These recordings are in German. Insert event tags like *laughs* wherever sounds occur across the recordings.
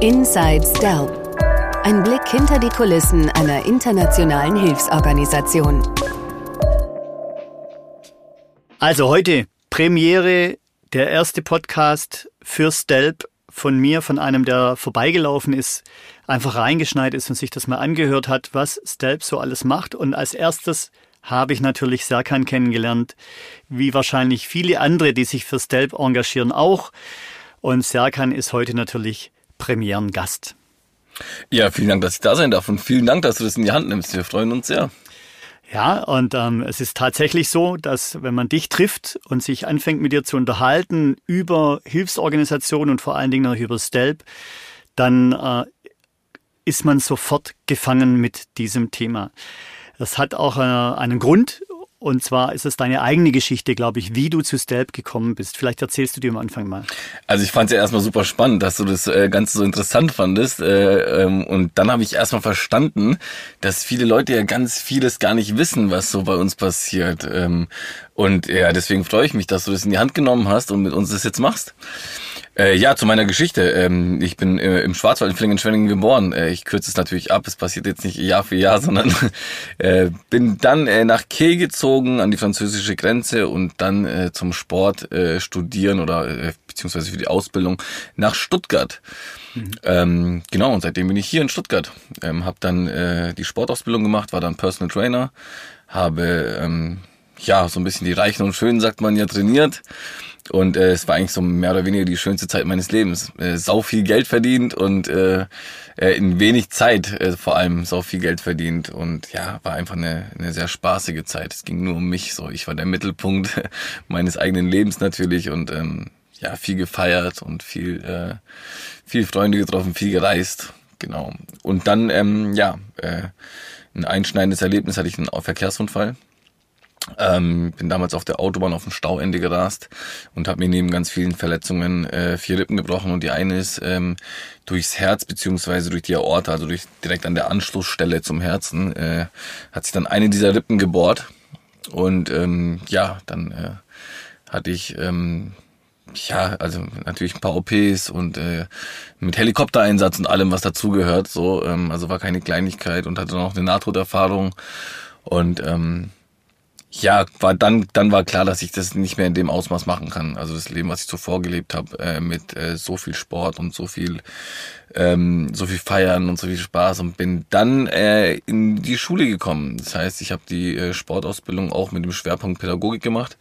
Inside Stelp. Ein Blick hinter die Kulissen einer internationalen Hilfsorganisation. Also heute Premiere, der erste Podcast für Stelp von mir, von einem, der vorbeigelaufen ist, einfach reingeschneit ist und sich das mal angehört hat, was Stelp so alles macht. Und als erstes habe ich natürlich Serkan kennengelernt, wie wahrscheinlich viele andere, die sich für Stelp engagieren, auch. Und Serkan ist heute natürlich Premierengast. Ja, vielen Dank, dass ich da sein darf und vielen Dank, dass du das in die Hand nimmst. Wir freuen uns sehr. Ja, und ähm, es ist tatsächlich so, dass wenn man dich trifft und sich anfängt mit dir zu unterhalten über Hilfsorganisationen und vor allen Dingen auch über Stelp, dann äh, ist man sofort gefangen mit diesem Thema. Das hat auch äh, einen Grund und zwar ist es deine eigene Geschichte, glaube ich, wie du zu Stelp gekommen bist. Vielleicht erzählst du dir am Anfang mal. Also ich fand es ja erstmal super spannend, dass du das äh, Ganze so interessant fandest. Äh, ähm, und dann habe ich erstmal verstanden, dass viele Leute ja ganz vieles gar nicht wissen, was so bei uns passiert. Ähm, und ja, deswegen freue ich mich, dass du das in die Hand genommen hast und mit uns das jetzt machst. Äh, ja, zu meiner Geschichte. Ähm, ich bin äh, im Schwarzwald in Flingen-Schwenningen geboren. Äh, ich kürze es natürlich ab, es passiert jetzt nicht Jahr für Jahr, *laughs* sondern äh, bin dann äh, nach Kehl gezogen an die französische Grenze und dann äh, zum Sport studieren oder äh, beziehungsweise für die Ausbildung nach Stuttgart. Mhm. Ähm, genau, und seitdem bin ich hier in Stuttgart. Ähm, habe dann die Sportausbildung gemacht, war dann Personal Trainer, habe ähm, ja so ein bisschen die Reichen und Schönen, sagt man ja, trainiert und äh, es war eigentlich so mehr oder weniger die schönste Zeit meines Lebens. Äh, sau viel Geld verdient und äh, äh, in wenig Zeit äh, vor allem sau viel Geld verdient. Und ja, war einfach eine, eine sehr spaßige Zeit. Es ging nur um mich so. Ich war der Mittelpunkt *laughs* meines eigenen Lebens natürlich und ähm, ja, viel gefeiert und viel, äh, viel Freunde getroffen, viel gereist. Genau. Und dann, ähm, ja, äh, ein einschneidendes Erlebnis hatte ich einen Verkehrsunfall ähm, bin damals auf der Autobahn auf dem Stauende gerast und habe mir neben ganz vielen Verletzungen äh, vier Rippen gebrochen und die eine ist ähm, durchs Herz beziehungsweise durch die Aorta, also durch direkt an der Anschlussstelle zum Herzen, äh, hat sich dann eine dieser Rippen gebohrt und ähm, ja, dann äh, hatte ich ähm, ja, also natürlich ein paar OPs und äh, mit Helikoptereinsatz und allem, was dazugehört. So, ähm, also war keine Kleinigkeit und hatte noch eine Nahtoderfahrung und ähm, ja, war dann, dann war klar, dass ich das nicht mehr in dem Ausmaß machen kann. Also das Leben, was ich zuvor gelebt habe, äh, mit äh, so viel Sport und so viel, ähm, so viel Feiern und so viel Spaß und bin dann äh, in die Schule gekommen. Das heißt, ich habe die äh, Sportausbildung auch mit dem Schwerpunkt Pädagogik gemacht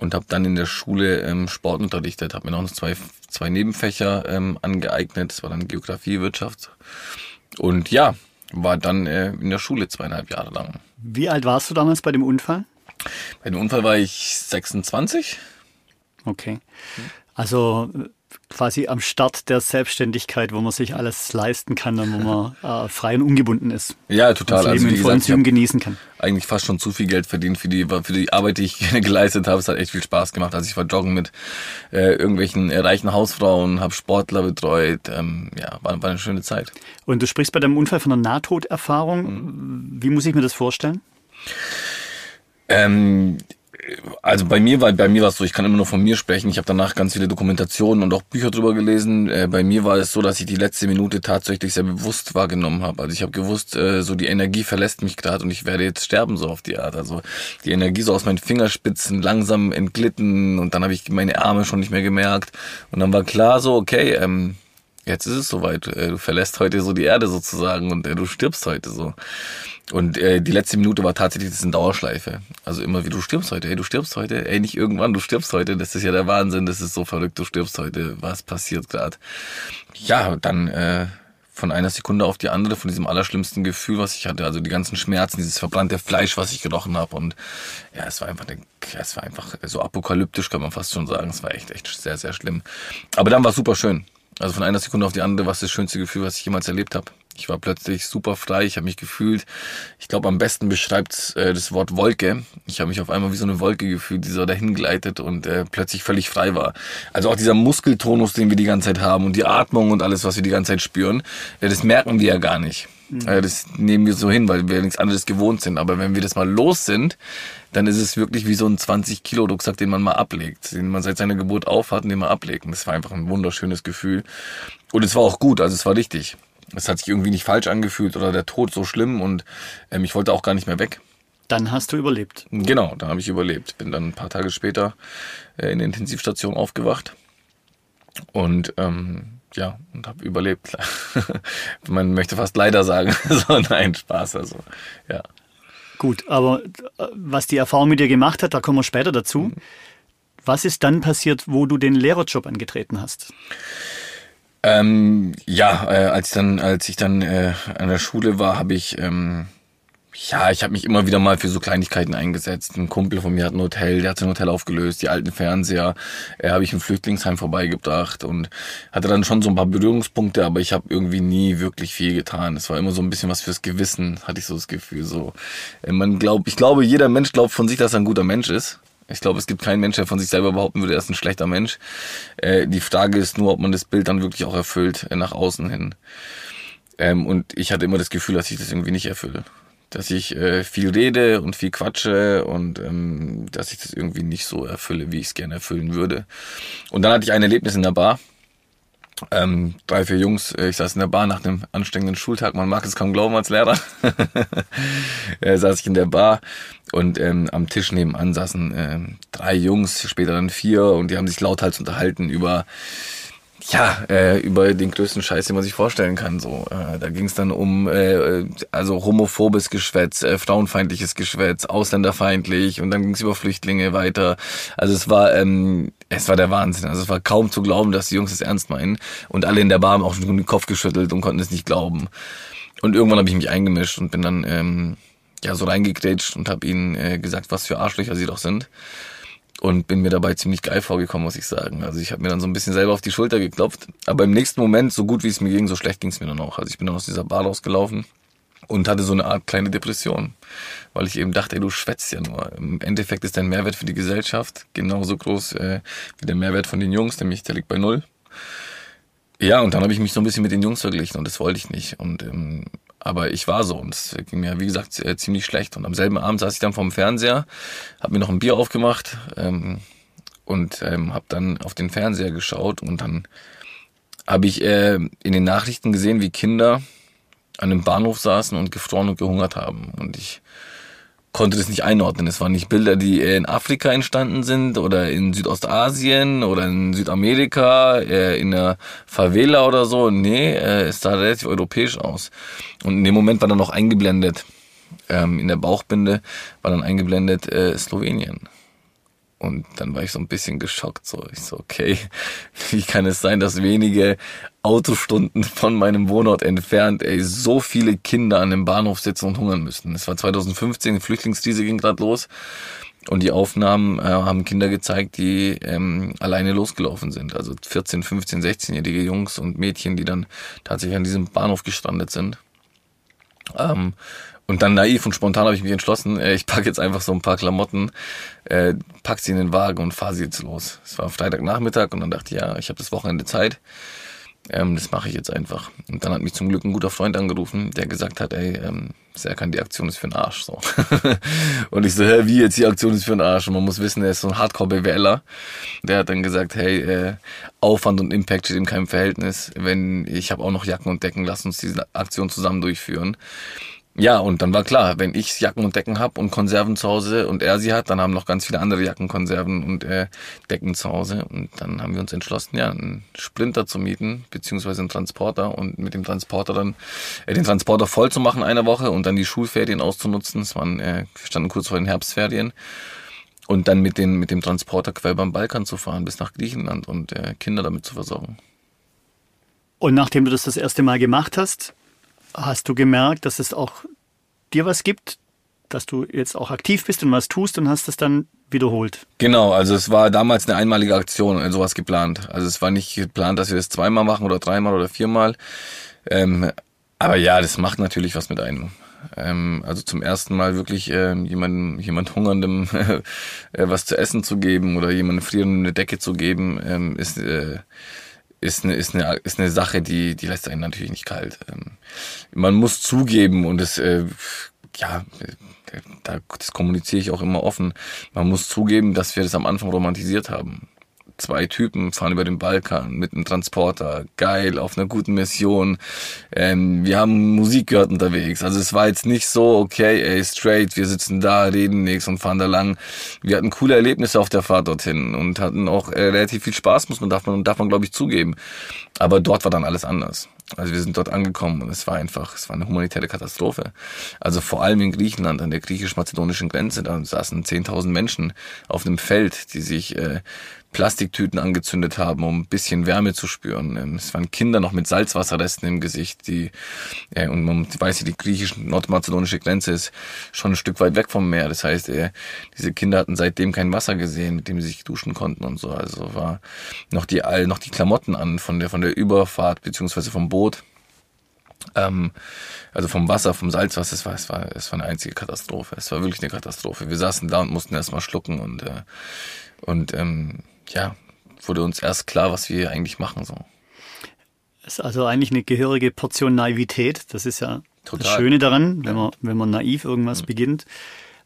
und habe dann in der Schule ähm, Sport unterrichtet, habe mir noch zwei, zwei Nebenfächer ähm, angeeignet. Das war dann Geografie, Wirtschaft und ja, war dann äh, in der Schule zweieinhalb Jahre lang. Wie alt warst du damals bei dem Unfall? Bei dem Unfall war ich 26. Okay. Also quasi am Start der Selbstständigkeit, wo man sich alles leisten kann und wo man *laughs* äh, frei und ungebunden ist. Ja, total. Und das Leben also, in vollen Zügen genießen kann. Eigentlich fast schon zu viel Geld verdient für die, für die Arbeit, die ich *laughs* geleistet habe. Es hat echt viel Spaß gemacht. Also ich war joggen mit äh, irgendwelchen reichen Hausfrauen, habe Sportler betreut. Ähm, ja, war, war eine schöne Zeit. Und du sprichst bei deinem Unfall von einer Nahtoderfahrung. Mhm. Wie muss ich mir das vorstellen? Ähm, also bei mir war bei mir war es so, ich kann immer nur von mir sprechen. Ich habe danach ganz viele Dokumentationen und auch Bücher drüber gelesen. Äh, bei mir war es so, dass ich die letzte Minute tatsächlich sehr bewusst wahrgenommen habe. Also ich habe gewusst, äh, so die Energie verlässt mich gerade und ich werde jetzt sterben so auf die Art. Also die Energie so aus meinen Fingerspitzen langsam entglitten und dann habe ich meine Arme schon nicht mehr gemerkt und dann war klar so, okay, ähm, jetzt ist es soweit. Äh, du verlässt heute so die Erde sozusagen und äh, du stirbst heute so. Und äh, die letzte Minute war tatsächlich das ist eine Dauerschleife. Also immer wie du stirbst heute, ey, du stirbst heute, ey, nicht irgendwann, du stirbst heute. Das ist ja der Wahnsinn, das ist so verrückt, du stirbst heute. Was passiert gerade? Ja, dann äh, von einer Sekunde auf die andere, von diesem allerschlimmsten Gefühl, was ich hatte, also die ganzen Schmerzen, dieses verbrannte Fleisch, was ich gerochen habe. Und ja, es war einfach, eine, es war einfach so apokalyptisch, kann man fast schon sagen. Es war echt, echt sehr, sehr schlimm. Aber dann war es super schön. Also von einer Sekunde auf die andere war es das schönste Gefühl, was ich jemals erlebt habe. Ich war plötzlich super frei, ich habe mich gefühlt, ich glaube am besten beschreibt äh, das Wort Wolke. Ich habe mich auf einmal wie so eine Wolke gefühlt, die so dahin gleitet und äh, plötzlich völlig frei war. Also auch dieser Muskeltonus, den wir die ganze Zeit haben und die Atmung und alles, was wir die ganze Zeit spüren, äh, das merken wir ja gar nicht. Äh, das nehmen wir so hin, weil wir nichts anderes gewohnt sind. Aber wenn wir das mal los sind, dann ist es wirklich wie so ein 20 Kilo Rucksack, den man mal ablegt, den man seit seiner Geburt aufhat und den man ablegt. Und das war einfach ein wunderschönes Gefühl. Und es war auch gut, also es war richtig. Es hat sich irgendwie nicht falsch angefühlt oder der Tod so schlimm und ähm, ich wollte auch gar nicht mehr weg. Dann hast du überlebt. Genau, dann habe ich überlebt. Bin dann ein paar Tage später äh, in der Intensivstation aufgewacht und ähm, ja, und habe überlebt. *laughs* Man möchte fast leider sagen. *laughs* so, nein, Spaß, also ja. Gut, aber äh, was die Erfahrung mit dir gemacht hat, da kommen wir später dazu. Mhm. Was ist dann passiert, wo du den Lehrerjob angetreten hast? Ähm, ja, äh, als ich dann, als ich dann äh, an der Schule war, habe ich ähm, ja, ich habe mich immer wieder mal für so Kleinigkeiten eingesetzt. Ein Kumpel von mir hat ein Hotel, der hat sein Hotel aufgelöst, die alten Fernseher äh, habe ich im Flüchtlingsheim vorbeigebracht und hatte dann schon so ein paar Berührungspunkte, aber ich habe irgendwie nie wirklich viel getan. Es war immer so ein bisschen was fürs Gewissen, hatte ich so das Gefühl. So, man glaubt, ich glaube, jeder Mensch glaubt von sich, dass er ein guter Mensch ist. Ich glaube, es gibt keinen Mensch, der von sich selber behaupten würde, er ist ein schlechter Mensch. Äh, die Frage ist nur, ob man das Bild dann wirklich auch erfüllt äh, nach außen hin. Ähm, und ich hatte immer das Gefühl, dass ich das irgendwie nicht erfülle dass ich äh, viel rede und viel quatsche und ähm, dass ich das irgendwie nicht so erfülle, wie ich es gerne erfüllen würde. Und dann hatte ich ein Erlebnis in der Bar. Ähm, drei, vier Jungs, äh, ich saß in der Bar nach einem anstrengenden Schultag, man mag es kaum glauben als Lehrer, *laughs* äh, saß ich in der Bar und ähm, am Tisch nebenan saßen äh, drei Jungs, später dann vier und die haben sich lauthals unterhalten über ja, äh, über den größten Scheiß, den man sich vorstellen kann. So, äh, da ging es dann um äh, also homophobes Geschwätz, äh, frauenfeindliches Geschwätz, ausländerfeindlich und dann ging es über Flüchtlinge weiter. Also es war ähm, es war der Wahnsinn. Also es war kaum zu glauben, dass die Jungs es ernst meinen und alle in der Bar haben auch schon den Kopf geschüttelt und konnten es nicht glauben. Und irgendwann habe ich mich eingemischt und bin dann ähm, ja so reingegrätscht und habe ihnen äh, gesagt, was für Arschlöcher sie doch sind und bin mir dabei ziemlich geil vorgekommen, muss ich sagen. Also ich habe mir dann so ein bisschen selber auf die Schulter geklopft. Aber im nächsten Moment, so gut wie es mir ging, so schlecht ging es mir dann auch. Also ich bin dann aus dieser Bar rausgelaufen und hatte so eine Art kleine Depression, weil ich eben dachte, ey, du schwätzt ja nur. Im Endeffekt ist dein Mehrwert für die Gesellschaft genauso groß äh, wie der Mehrwert von den Jungs, nämlich der liegt bei null. Ja, und dann habe ich mich so ein bisschen mit den Jungs verglichen und das wollte ich nicht. Und ähm, aber ich war so und es ging mir, wie gesagt, ziemlich schlecht. Und am selben Abend saß ich dann vorm Fernseher, habe mir noch ein Bier aufgemacht ähm, und ähm, habe dann auf den Fernseher geschaut und dann habe ich äh, in den Nachrichten gesehen, wie Kinder an einem Bahnhof saßen und gefroren und gehungert haben. Und ich konnte das nicht einordnen. Es waren nicht Bilder, die in Afrika entstanden sind oder in Südostasien oder in Südamerika, in der Favela oder so. Nee, äh, es sah relativ europäisch aus. Und in dem Moment war dann noch eingeblendet, ähm, in der Bauchbinde war dann eingeblendet äh, Slowenien. Und dann war ich so ein bisschen geschockt. So, ich so, okay, *laughs* wie kann es sein, dass wenige Autostunden von meinem Wohnort entfernt, ey, so viele Kinder an dem Bahnhof sitzen und hungern müssten. Es war 2015, die Flüchtlingskrise ging gerade los. Und die Aufnahmen äh, haben Kinder gezeigt, die ähm, alleine losgelaufen sind. Also 14, 15, 16-jährige Jungs und Mädchen, die dann tatsächlich an diesem Bahnhof gestrandet sind. Ähm, und dann naiv und spontan habe ich mich entschlossen, äh, ich packe jetzt einfach so ein paar Klamotten, äh, pack sie in den Wagen und fahre sie jetzt los. Es war Freitagnachmittag und dann dachte ich, ja, ich habe das Wochenende Zeit. Ähm, das mache ich jetzt einfach. Und dann hat mich zum Glück ein guter Freund angerufen, der gesagt hat, ey, ähm, Serkan, die Aktion ist für den Arsch. So. *laughs* und ich so, hä, wie jetzt die Aktion ist für den Arsch? Und man muss wissen, er ist so ein Hardcore-BWLer. Der hat dann gesagt, hey, äh, Aufwand und Impact steht in keinem Verhältnis. Wenn ich habe auch noch Jacken und Decken, lass uns diese Aktion zusammen durchführen. Ja, und dann war klar, wenn ich Jacken und Decken hab und Konserven zu Hause und er sie hat, dann haben noch ganz viele andere Jacken, Konserven und äh, Decken zu Hause. Und dann haben wir uns entschlossen, ja, einen Sprinter zu mieten, beziehungsweise einen Transporter und mit dem Transporter dann äh, den Transporter voll zu machen eine Woche und dann die Schulferien auszunutzen. Es waren, äh, wir standen kurz vor den Herbstferien. Und dann mit, den, mit dem Transporter quer beim Balkan zu fahren bis nach Griechenland und äh, Kinder damit zu versorgen. Und nachdem du das das erste Mal gemacht hast, hast du gemerkt, dass es auch dir was gibt, dass du jetzt auch aktiv bist und was tust und hast es dann wiederholt. Genau, also es war damals eine einmalige Aktion, äh, sowas geplant. Also es war nicht geplant, dass wir das zweimal machen oder dreimal oder viermal. Ähm, aber ja, das macht natürlich was mit einem. Ähm, also zum ersten Mal wirklich ähm, jemandem, jemand Hungerndem *laughs* äh, was zu essen zu geben oder jemandem frierenden eine Decke zu geben, ähm, ist, äh, ist eine, ist eine, ist eine Sache, die, die lässt einen natürlich nicht kalt. Ähm, man muss zugeben und es, äh, ja, da, das kommuniziere ich auch immer offen. Man muss zugeben, dass wir das am Anfang romantisiert haben zwei Typen fahren über den Balkan mit einem Transporter, geil, auf einer guten Mission. Ähm, wir haben Musik gehört unterwegs. Also es war jetzt nicht so, okay, ey, straight, wir sitzen da, reden nichts und fahren da lang. Wir hatten coole Erlebnisse auf der Fahrt dorthin und hatten auch äh, relativ viel Spaß, muss man, darf man, darf man glaube ich zugeben. Aber dort war dann alles anders. Also wir sind dort angekommen und es war einfach, es war eine humanitäre Katastrophe. Also vor allem in Griechenland an der griechisch-mazedonischen Grenze, da saßen 10.000 Menschen auf einem Feld, die sich äh, Plastiktüten angezündet haben, um ein bisschen Wärme zu spüren. Ähm, es waren Kinder noch mit Salzwasserresten im Gesicht, die äh, und man weiß ja, die griechisch-nordmazedonische Grenze ist schon ein Stück weit weg vom Meer. Das heißt, äh, diese Kinder hatten seitdem kein Wasser gesehen, mit dem sie sich duschen konnten und so. Also war noch die noch die Klamotten an von der von der Überfahrt beziehungsweise vom Boot. Ähm, also vom Wasser, vom Salzwasser, es war, es war, es war eine einzige Katastrophe. Es war wirklich eine Katastrophe. Wir saßen da und mussten erstmal schlucken und, äh, und ähm, ja, wurde uns erst klar, was wir eigentlich machen. So. Ist also eigentlich eine gehörige Portion Naivität. Das ist ja Total. das Schöne daran, wenn man, wenn man naiv irgendwas mhm. beginnt.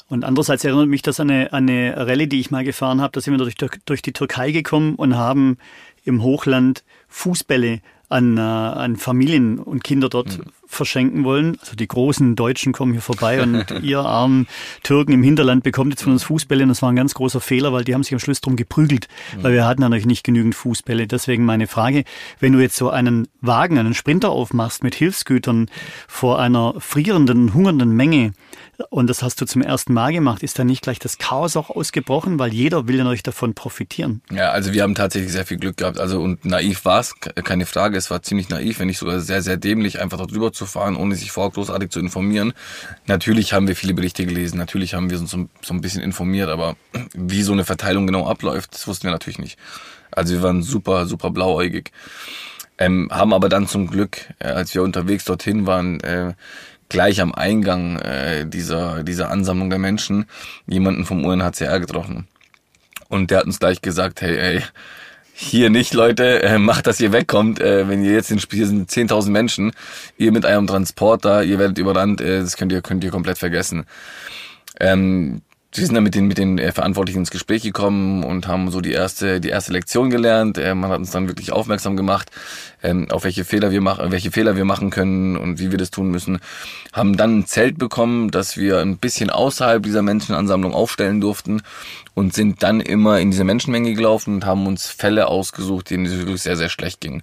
Und andererseits erinnert mich das an eine, an eine Rallye, die ich mal gefahren habe. Da sind wir durch, durch die Türkei gekommen und haben im Hochland Fußbälle an, äh, an Familien und Kinder dort mhm. Verschenken wollen. Also die großen Deutschen kommen hier vorbei und *laughs* ihr armen Türken im Hinterland bekommt jetzt von uns Fußbälle und das war ein ganz großer Fehler, weil die haben sich am Schluss drum geprügelt, mhm. weil wir hatten natürlich nicht genügend Fußbälle. Deswegen meine Frage, wenn du jetzt so einen Wagen, einen Sprinter aufmachst mit Hilfsgütern vor einer frierenden, hungernden Menge, und das hast du zum ersten Mal gemacht. Ist da nicht gleich das Chaos auch ausgebrochen? Weil jeder will ja natürlich davon profitieren. Ja, also wir haben tatsächlich sehr viel Glück gehabt. Also und naiv war es, keine Frage. Es war ziemlich naiv, wenn nicht sogar sehr, sehr dämlich, einfach darüber zu fahren, ohne sich vorher großartig zu informieren. Natürlich haben wir viele Berichte gelesen. Natürlich haben wir uns so, so ein bisschen informiert. Aber wie so eine Verteilung genau abläuft, das wussten wir natürlich nicht. Also wir waren super, super blauäugig. Ähm, haben aber dann zum Glück, äh, als wir unterwegs dorthin waren, äh, gleich am Eingang äh, dieser, dieser Ansammlung der Menschen jemanden vom UNHCR getroffen. Und der hat uns gleich gesagt, hey, ey, hier nicht, Leute, äh, macht, dass ihr wegkommt. Äh, wenn ihr jetzt in Spiel sind 10.000 Menschen, ihr mit eurem Transporter, ihr werdet überrannt, äh, das könnt ihr, könnt ihr komplett vergessen. Ähm, wir sind dann mit den, mit den äh, Verantwortlichen ins Gespräch gekommen und haben so die erste, die erste Lektion gelernt. Äh, man hat uns dann wirklich aufmerksam gemacht, ähm, auf welche Fehler wir machen, welche Fehler wir machen können und wie wir das tun müssen. Haben dann ein Zelt bekommen, das wir ein bisschen außerhalb dieser Menschenansammlung aufstellen durften und sind dann immer in diese Menschenmenge gelaufen und haben uns Fälle ausgesucht, denen es wirklich sehr, sehr schlecht ging.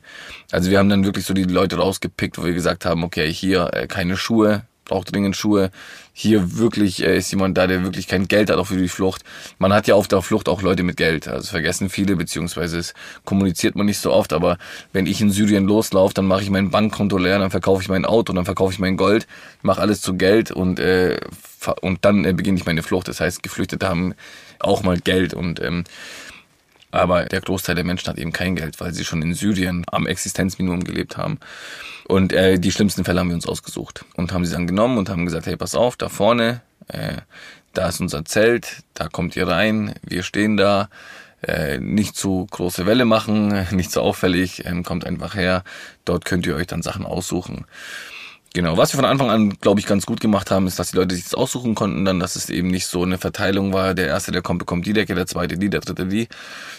Also wir haben dann wirklich so die Leute rausgepickt, wo wir gesagt haben, okay, hier äh, keine Schuhe, braucht dringend Schuhe. Hier wirklich äh, ist jemand da, der wirklich kein Geld hat, auch für die Flucht. Man hat ja auf der Flucht auch Leute mit Geld. Also vergessen viele, beziehungsweise es kommuniziert man nicht so oft. Aber wenn ich in Syrien loslaufe, dann mache ich mein Bankkonto leer, dann verkaufe ich mein Auto, dann verkaufe ich mein Gold, mache alles zu Geld und, äh, und dann äh, beginne ich meine Flucht. Das heißt, Geflüchtete haben auch mal Geld und ähm, aber der Großteil der Menschen hat eben kein Geld, weil sie schon in Syrien am Existenzminimum gelebt haben. Und äh, die schlimmsten Fälle haben wir uns ausgesucht und haben sie dann genommen und haben gesagt, hey, pass auf, da vorne, äh, da ist unser Zelt, da kommt ihr rein, wir stehen da, äh, nicht zu große Welle machen, *laughs* nicht so auffällig, ähm, kommt einfach her, dort könnt ihr euch dann Sachen aussuchen. Genau, was wir von Anfang an, glaube ich, ganz gut gemacht haben, ist, dass die Leute sich das aussuchen konnten, dann, dass es eben nicht so eine Verteilung war, der erste, der kommt, bekommt die Decke, der zweite die, der dritte die,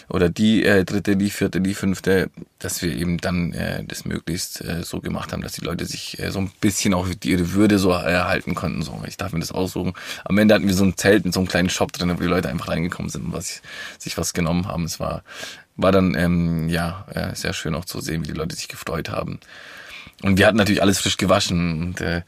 oder die äh, dritte, die vierte, die fünfte, dass wir eben dann äh, das möglichst äh, so gemacht haben, dass die Leute sich äh, so ein bisschen auch ihre Würde so erhalten konnten. So, ich darf mir das aussuchen. Am Ende hatten wir so ein Zelt mit so einem kleinen Shop drin, wo die Leute einfach reingekommen sind und was, sich was genommen haben. Es war, war dann ähm, ja äh, sehr schön auch zu sehen, wie die Leute sich gefreut haben. Und wir hatten natürlich alles frisch gewaschen. Und äh,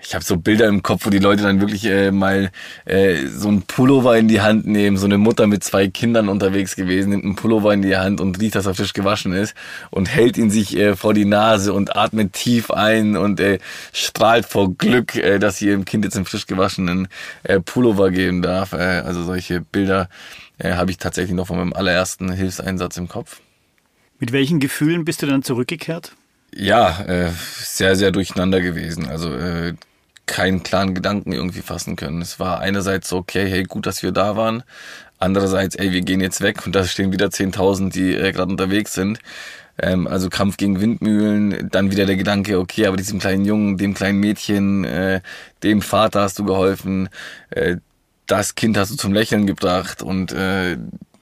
ich habe so Bilder im Kopf, wo die Leute dann wirklich äh, mal äh, so ein Pullover in die Hand nehmen, so eine Mutter mit zwei Kindern unterwegs gewesen, nimmt einen Pullover in die Hand und riecht, dass er frisch gewaschen ist und hält ihn sich äh, vor die Nase und atmet tief ein und äh, strahlt vor Glück, äh, dass sie ihrem Kind jetzt einen frisch gewaschenen äh, Pullover geben darf. Äh, also solche Bilder äh, habe ich tatsächlich noch von meinem allerersten Hilfseinsatz im Kopf. Mit welchen Gefühlen bist du dann zurückgekehrt? Ja, äh, sehr, sehr durcheinander gewesen. Also äh, keinen klaren Gedanken irgendwie fassen können. Es war einerseits so, okay, hey, gut, dass wir da waren. Andererseits, ey, wir gehen jetzt weg und da stehen wieder 10.000, die äh, gerade unterwegs sind. Ähm, also Kampf gegen Windmühlen, dann wieder der Gedanke, okay, aber diesem kleinen Jungen, dem kleinen Mädchen, äh, dem Vater hast du geholfen, äh, das Kind hast du zum Lächeln gebracht und äh,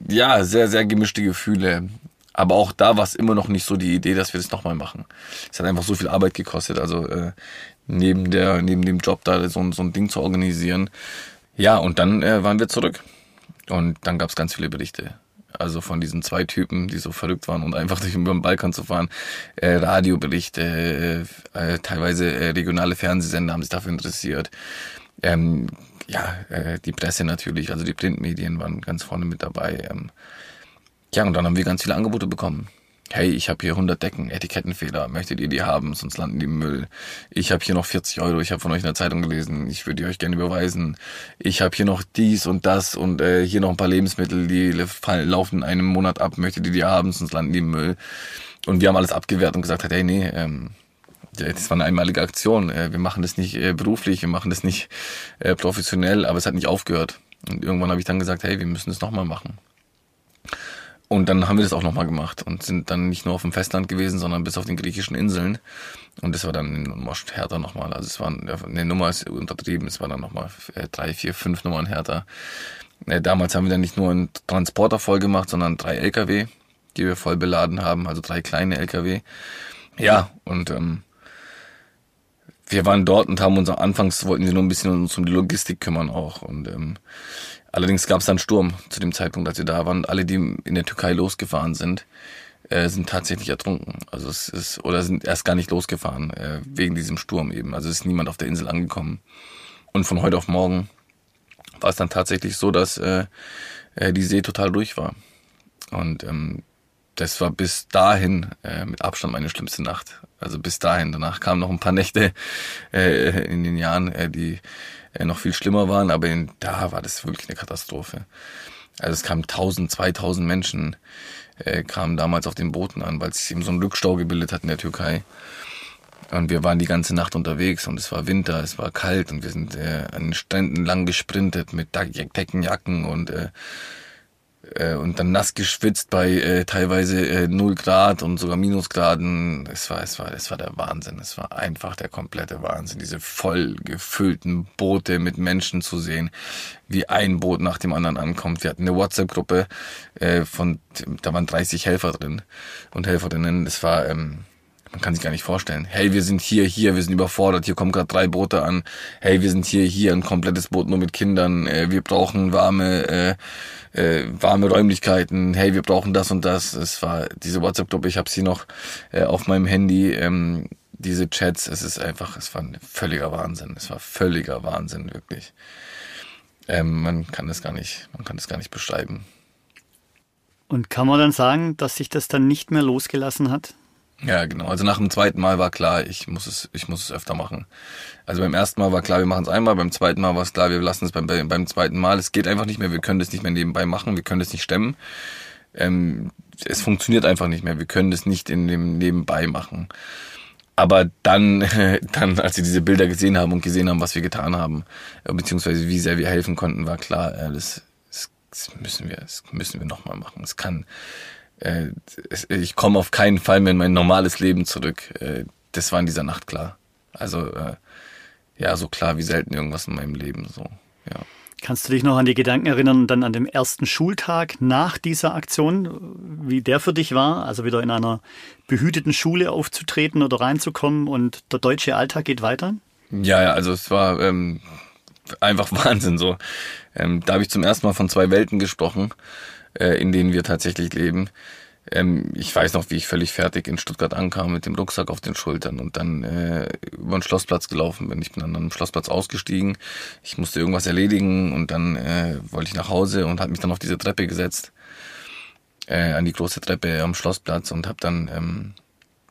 ja, sehr, sehr gemischte Gefühle. Aber auch da war es immer noch nicht so die Idee, dass wir das nochmal machen. Es hat einfach so viel Arbeit gekostet. Also äh, neben der, neben dem Job da so, so ein Ding zu organisieren. Ja, und dann äh, waren wir zurück. Und dann gab es ganz viele Berichte. Also von diesen zwei Typen, die so verrückt waren und einfach *laughs* durch über den Balkan zu fahren. Äh, Radioberichte, äh, äh, teilweise äh, regionale Fernsehsender haben sich dafür interessiert. Ähm, ja, äh, die Presse natürlich, also die Printmedien waren ganz vorne mit dabei. Ähm, ja, und dann haben wir ganz viele Angebote bekommen. Hey, ich habe hier 100 Decken, Etikettenfehler, möchtet ihr die haben, sonst landen die im Müll. Ich habe hier noch 40 Euro, ich habe von euch in der Zeitung gelesen, ich würde die euch gerne überweisen. Ich habe hier noch dies und das und äh, hier noch ein paar Lebensmittel, die laufen in einem Monat ab, möchtet ihr die haben, sonst landen die im Müll. Und wir haben alles abgewehrt und gesagt, hey, nee, ähm, das war eine einmalige Aktion. Äh, wir machen das nicht äh, beruflich, wir machen das nicht äh, professionell, aber es hat nicht aufgehört. Und irgendwann habe ich dann gesagt, hey, wir müssen das nochmal machen. Und dann haben wir das auch nochmal gemacht und sind dann nicht nur auf dem Festland gewesen, sondern bis auf den griechischen Inseln. Und das war dann eine Nummer härter nochmal. Also es war eine Nummer ist untertrieben, es war dann nochmal drei, vier, fünf Nummern härter. Damals haben wir dann nicht nur einen Transporter voll gemacht, sondern drei LKW, die wir voll beladen haben, also drei kleine LKW. Ja, und ähm, wir waren dort und haben uns anfangs wollten wir nur ein bisschen uns um die Logistik kümmern auch. Und ähm, allerdings gab es dann Sturm zu dem Zeitpunkt, als wir da waren. Alle, die in der Türkei losgefahren sind, äh, sind tatsächlich ertrunken. Also es ist oder sind erst gar nicht losgefahren äh, wegen diesem Sturm eben. Also es ist niemand auf der Insel angekommen. Und von heute auf morgen war es dann tatsächlich so, dass äh, äh die See total durch war. Und ähm, das war bis dahin äh, mit Abstand meine schlimmste Nacht. Also bis dahin. Danach kamen noch ein paar Nächte äh, in den Jahren, äh, die äh, noch viel schlimmer waren, aber in, da war das wirklich eine Katastrophe. Also es kamen 1000, 2000 Menschen äh, kamen damals auf den Booten an, weil sich eben so ein Rückstau gebildet hat in der Türkei. Und wir waren die ganze Nacht unterwegs und es war Winter, es war kalt und wir sind äh, an den Stränden lang gesprintet mit Deckenjacken und äh, äh, und dann nass geschwitzt bei äh, teilweise äh, 0 Grad und sogar Minusgraden. Es war, es war, es war der Wahnsinn. Es war einfach der komplette Wahnsinn. Diese voll gefüllten Boote mit Menschen zu sehen, wie ein Boot nach dem anderen ankommt. Wir hatten eine WhatsApp-Gruppe äh, von, da waren 30 Helfer drin und Helferinnen. Es war, ähm, man kann sich gar nicht vorstellen. Hey, wir sind hier, hier, wir sind überfordert, hier kommen gerade drei Boote an. Hey, wir sind hier, hier, ein komplettes Boot nur mit Kindern. Äh, wir brauchen warme, äh, äh, warme Räumlichkeiten. Hey, wir brauchen das und das. Es war diese WhatsApp-Gruppe, ich habe sie noch äh, auf meinem Handy. Ähm, diese Chats, es ist einfach, es war ein völliger Wahnsinn. Es war völliger Wahnsinn, wirklich. Ähm, man kann es gar nicht, man kann es gar nicht beschreiben. Und kann man dann sagen, dass sich das dann nicht mehr losgelassen hat? Ja, genau. Also nach dem zweiten Mal war klar, ich muss es, ich muss es öfter machen. Also beim ersten Mal war klar, wir machen es einmal, beim zweiten Mal war es klar, wir lassen es beim, beim zweiten Mal. Es geht einfach nicht mehr, wir können das nicht mehr nebenbei machen, wir können das nicht stemmen. Ähm, es funktioniert einfach nicht mehr, wir können das nicht in dem Nebenbei machen. Aber dann, *laughs* dann, als sie diese Bilder gesehen haben und gesehen haben, was wir getan haben, äh, beziehungsweise wie sehr wir helfen konnten, war klar, äh, das, das müssen wir, das müssen wir nochmal machen. Es kann, äh, ich komme auf keinen Fall mehr in mein normales Leben zurück. Äh, das war in dieser Nacht klar. Also äh, ja, so klar wie selten irgendwas in meinem Leben. So, ja. Kannst du dich noch an die Gedanken erinnern, dann an dem ersten Schultag nach dieser Aktion, wie der für dich war? Also wieder in einer behüteten Schule aufzutreten oder reinzukommen und der deutsche Alltag geht weiter? Ja, ja, also es war ähm, einfach *laughs* Wahnsinn so. Ähm, da habe ich zum ersten Mal von zwei Welten gesprochen äh, in denen wir tatsächlich leben. Ähm, ich weiß noch, wie ich völlig fertig in Stuttgart ankam mit dem Rucksack auf den Schultern und dann äh, über den Schlossplatz gelaufen bin. Ich bin dann am Schlossplatz ausgestiegen. Ich musste irgendwas erledigen und dann äh, wollte ich nach Hause und habe mich dann auf diese Treppe gesetzt, äh, an die große Treppe am Schlossplatz und habe dann ähm,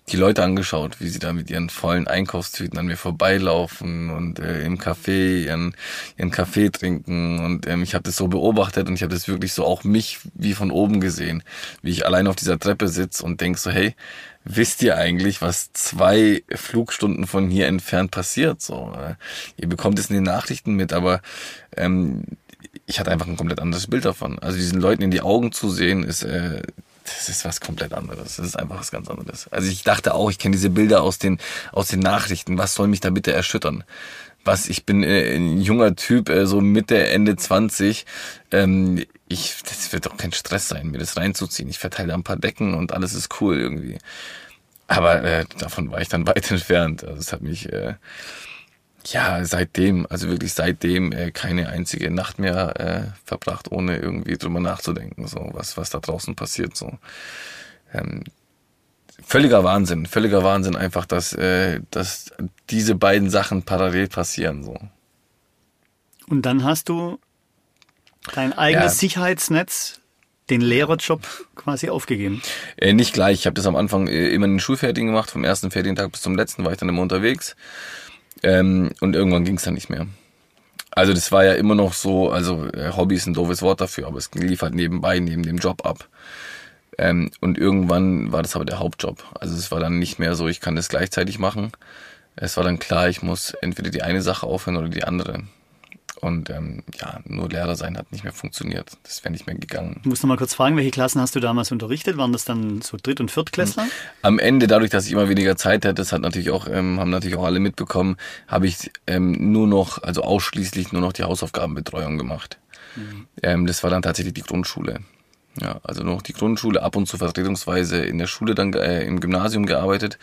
die Leute angeschaut, wie sie da mit ihren vollen Einkaufstüten an mir vorbeilaufen und äh, im Café ihren, ihren Kaffee trinken. Und ähm, ich habe das so beobachtet und ich habe das wirklich so auch mich wie von oben gesehen, wie ich allein auf dieser Treppe sitz und denk so, hey, wisst ihr eigentlich, was zwei Flugstunden von hier entfernt passiert? So, äh, ihr bekommt es in den Nachrichten mit, aber ähm, ich hatte einfach ein komplett anderes Bild davon. Also diesen Leuten in die Augen zu sehen, ist äh, das ist was komplett anderes. Das ist einfach was ganz anderes. Also ich dachte auch, ich kenne diese Bilder aus den, aus den Nachrichten. Was soll mich da bitte erschüttern? Was, ich bin äh, ein junger Typ, äh, so Mitte, Ende 20. Ähm, ich, das wird doch kein Stress sein, mir das reinzuziehen. Ich verteile ein paar Decken und alles ist cool irgendwie. Aber äh, davon war ich dann *laughs* weit entfernt. Also es hat mich äh, ja seitdem, also wirklich seitdem äh, keine einzige Nacht mehr äh, verbracht, ohne irgendwie drüber nachzudenken, so was was da draußen passiert. So ähm, völliger Wahnsinn, völliger Wahnsinn einfach, dass äh, dass diese beiden Sachen parallel passieren so. Und dann hast du dein eigenes Ja. Sicherheitsnetz, den Lehrerjob quasi aufgegeben. Äh, nicht gleich. Ich habe das am Anfang äh, immer in den Schulfertigen gemacht. Vom ersten Ferientag bis zum letzten war ich dann immer unterwegs. Ähm, und irgendwann ging es dann nicht mehr. Also das war ja immer noch so, also äh, Hobby ist ein doofes Wort dafür, aber es lief halt nebenbei, neben dem Job ab. Ähm, und irgendwann war das aber der Hauptjob. Also es war dann nicht mehr so, ich kann das gleichzeitig machen. Es war dann klar, ich muss entweder die eine Sache aufhören oder die andere. Und ähm, ja, nur Lehrer sein hat nicht mehr funktioniert. Das wäre nicht mehr gegangen. Ich muss noch mal kurz fragen, welche Klassen hast du damals unterrichtet? Waren das dann so Dritt- und Viertklässler? Am Ende, dadurch, dass ich immer weniger Zeit hatte, das hat natürlich auch, ähm, haben natürlich auch alle mitbekommen, habe ich ähm, nur noch, also ausschließlich nur noch die Hausaufgabenbetreuung gemacht. Ähm, das war dann tatsächlich die Grundschule. Ja, also nur noch die Grundschule, ab und zu vertretungsweise in der Schule dann äh, im Gymnasium gearbeitet.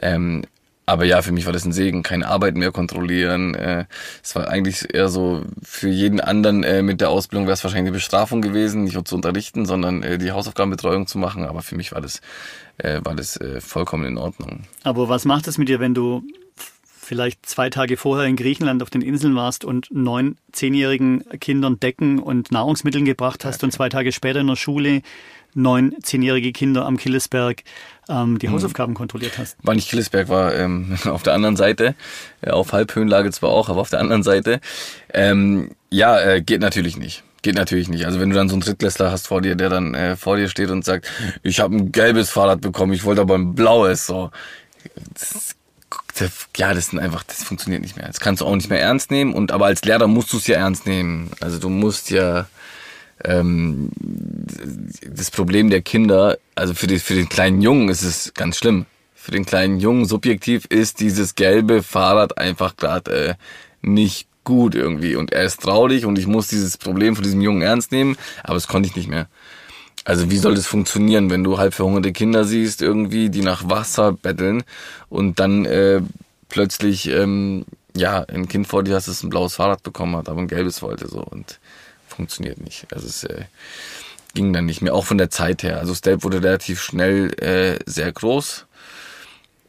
Ähm, aber ja, für mich war das ein Segen, keine Arbeit mehr kontrollieren. Äh, es war eigentlich eher so, für jeden anderen äh, mit der Ausbildung wäre es wahrscheinlich eine Bestrafung gewesen, nicht nur zu unterrichten, sondern äh, die Hausaufgabenbetreuung zu machen. Aber für mich war das, äh, war das äh, vollkommen in Ordnung. Aber was macht es mit dir, wenn du vielleicht zwei Tage vorher in Griechenland auf den Inseln warst und neun zehnjährigen Kindern Decken und Nahrungsmittel gebracht hast und zwei Tage später in der Schule neun zehnjährige Kinder am Killesberg ähm, die Hausaufgaben kontrolliert hast? War nicht Killesberg, war ähm, *laughs* auf der anderen Seite, äh, auf Halbhöhenlage zwar auch, aber auf der anderen Seite. Ähm, ja, äh, geht natürlich nicht. Geht natürlich nicht. Also wenn du dann so einen Drittklässler hast vor dir, der dann äh, vor dir steht und sagt, ich habe ein gelbes Fahrrad bekommen, ich wollte aber ein blaues, so. Das, ja, das sind einfach, das funktioniert nicht mehr. Das kannst du auch nicht mehr ernst nehmen und aber als Lehrer musst du es ja ernst nehmen. Also du musst ja ähm, das Problem der Kinder, also für, die, für den kleinen Jungen ist es ganz schlimm. Für den kleinen Jungen subjektiv ist dieses gelbe Fahrrad einfach gerade äh, nicht gut irgendwie. Und er ist traurig und ich muss dieses Problem von diesem Jungen ernst nehmen, aber das konnte ich nicht mehr. Also wie soll das funktionieren, wenn du halb verhungerte Kinder siehst, irgendwie, die nach Wasser betteln und dann äh, plötzlich ähm, ja ein Kind vor dir hast, das ein blaues Fahrrad bekommen hat, aber ein gelbes wollte so und funktioniert nicht. Also es äh, ging dann nicht mehr, auch von der Zeit her. Also Stelp wurde relativ schnell äh, sehr groß.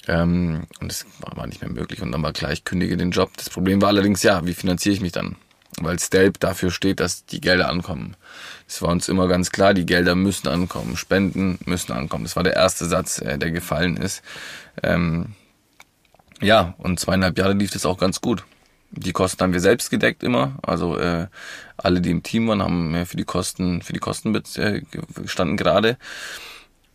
Ähm, und es war nicht mehr möglich. Und dann war klar, ich kündige den Job. Das Problem war allerdings, ja, wie finanziere ich mich dann? Weil Stelp dafür steht, dass die Gelder ankommen. Es war uns immer ganz klar, die Gelder müssen ankommen. Spenden müssen ankommen. Das war der erste Satz, äh, der gefallen ist. Ähm, ja, und zweieinhalb Jahre lief das auch ganz gut. Die Kosten haben wir selbst gedeckt immer. Also äh, alle, die im Team waren, haben äh, für die Kosten, für die Kosten äh, gestanden gerade.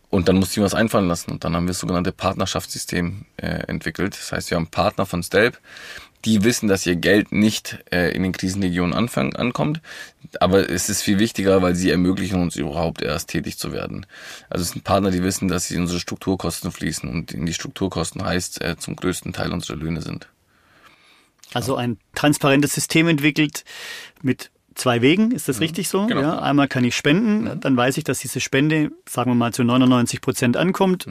Und dann musste ich was einfallen lassen. Und dann haben wir das sogenannte Partnerschaftssystem äh, entwickelt. Das heißt, wir haben Partner von Stelp, die wissen, dass ihr Geld nicht äh, in den Krisenregionen anfang, ankommt. Aber es ist viel wichtiger, weil sie ermöglichen uns überhaupt erst tätig zu werden. Also es sind Partner, die wissen, dass sie in unsere Strukturkosten fließen. Und in die Strukturkosten heißt, äh, zum größten Teil unsere Löhne sind. Also ein transparentes System entwickelt mit zwei Wegen, ist das richtig so? genau. Ja, einmal kann ich spenden, dann weiß ich, dass diese Spende, sagen wir mal, zu 99 Prozent ankommt.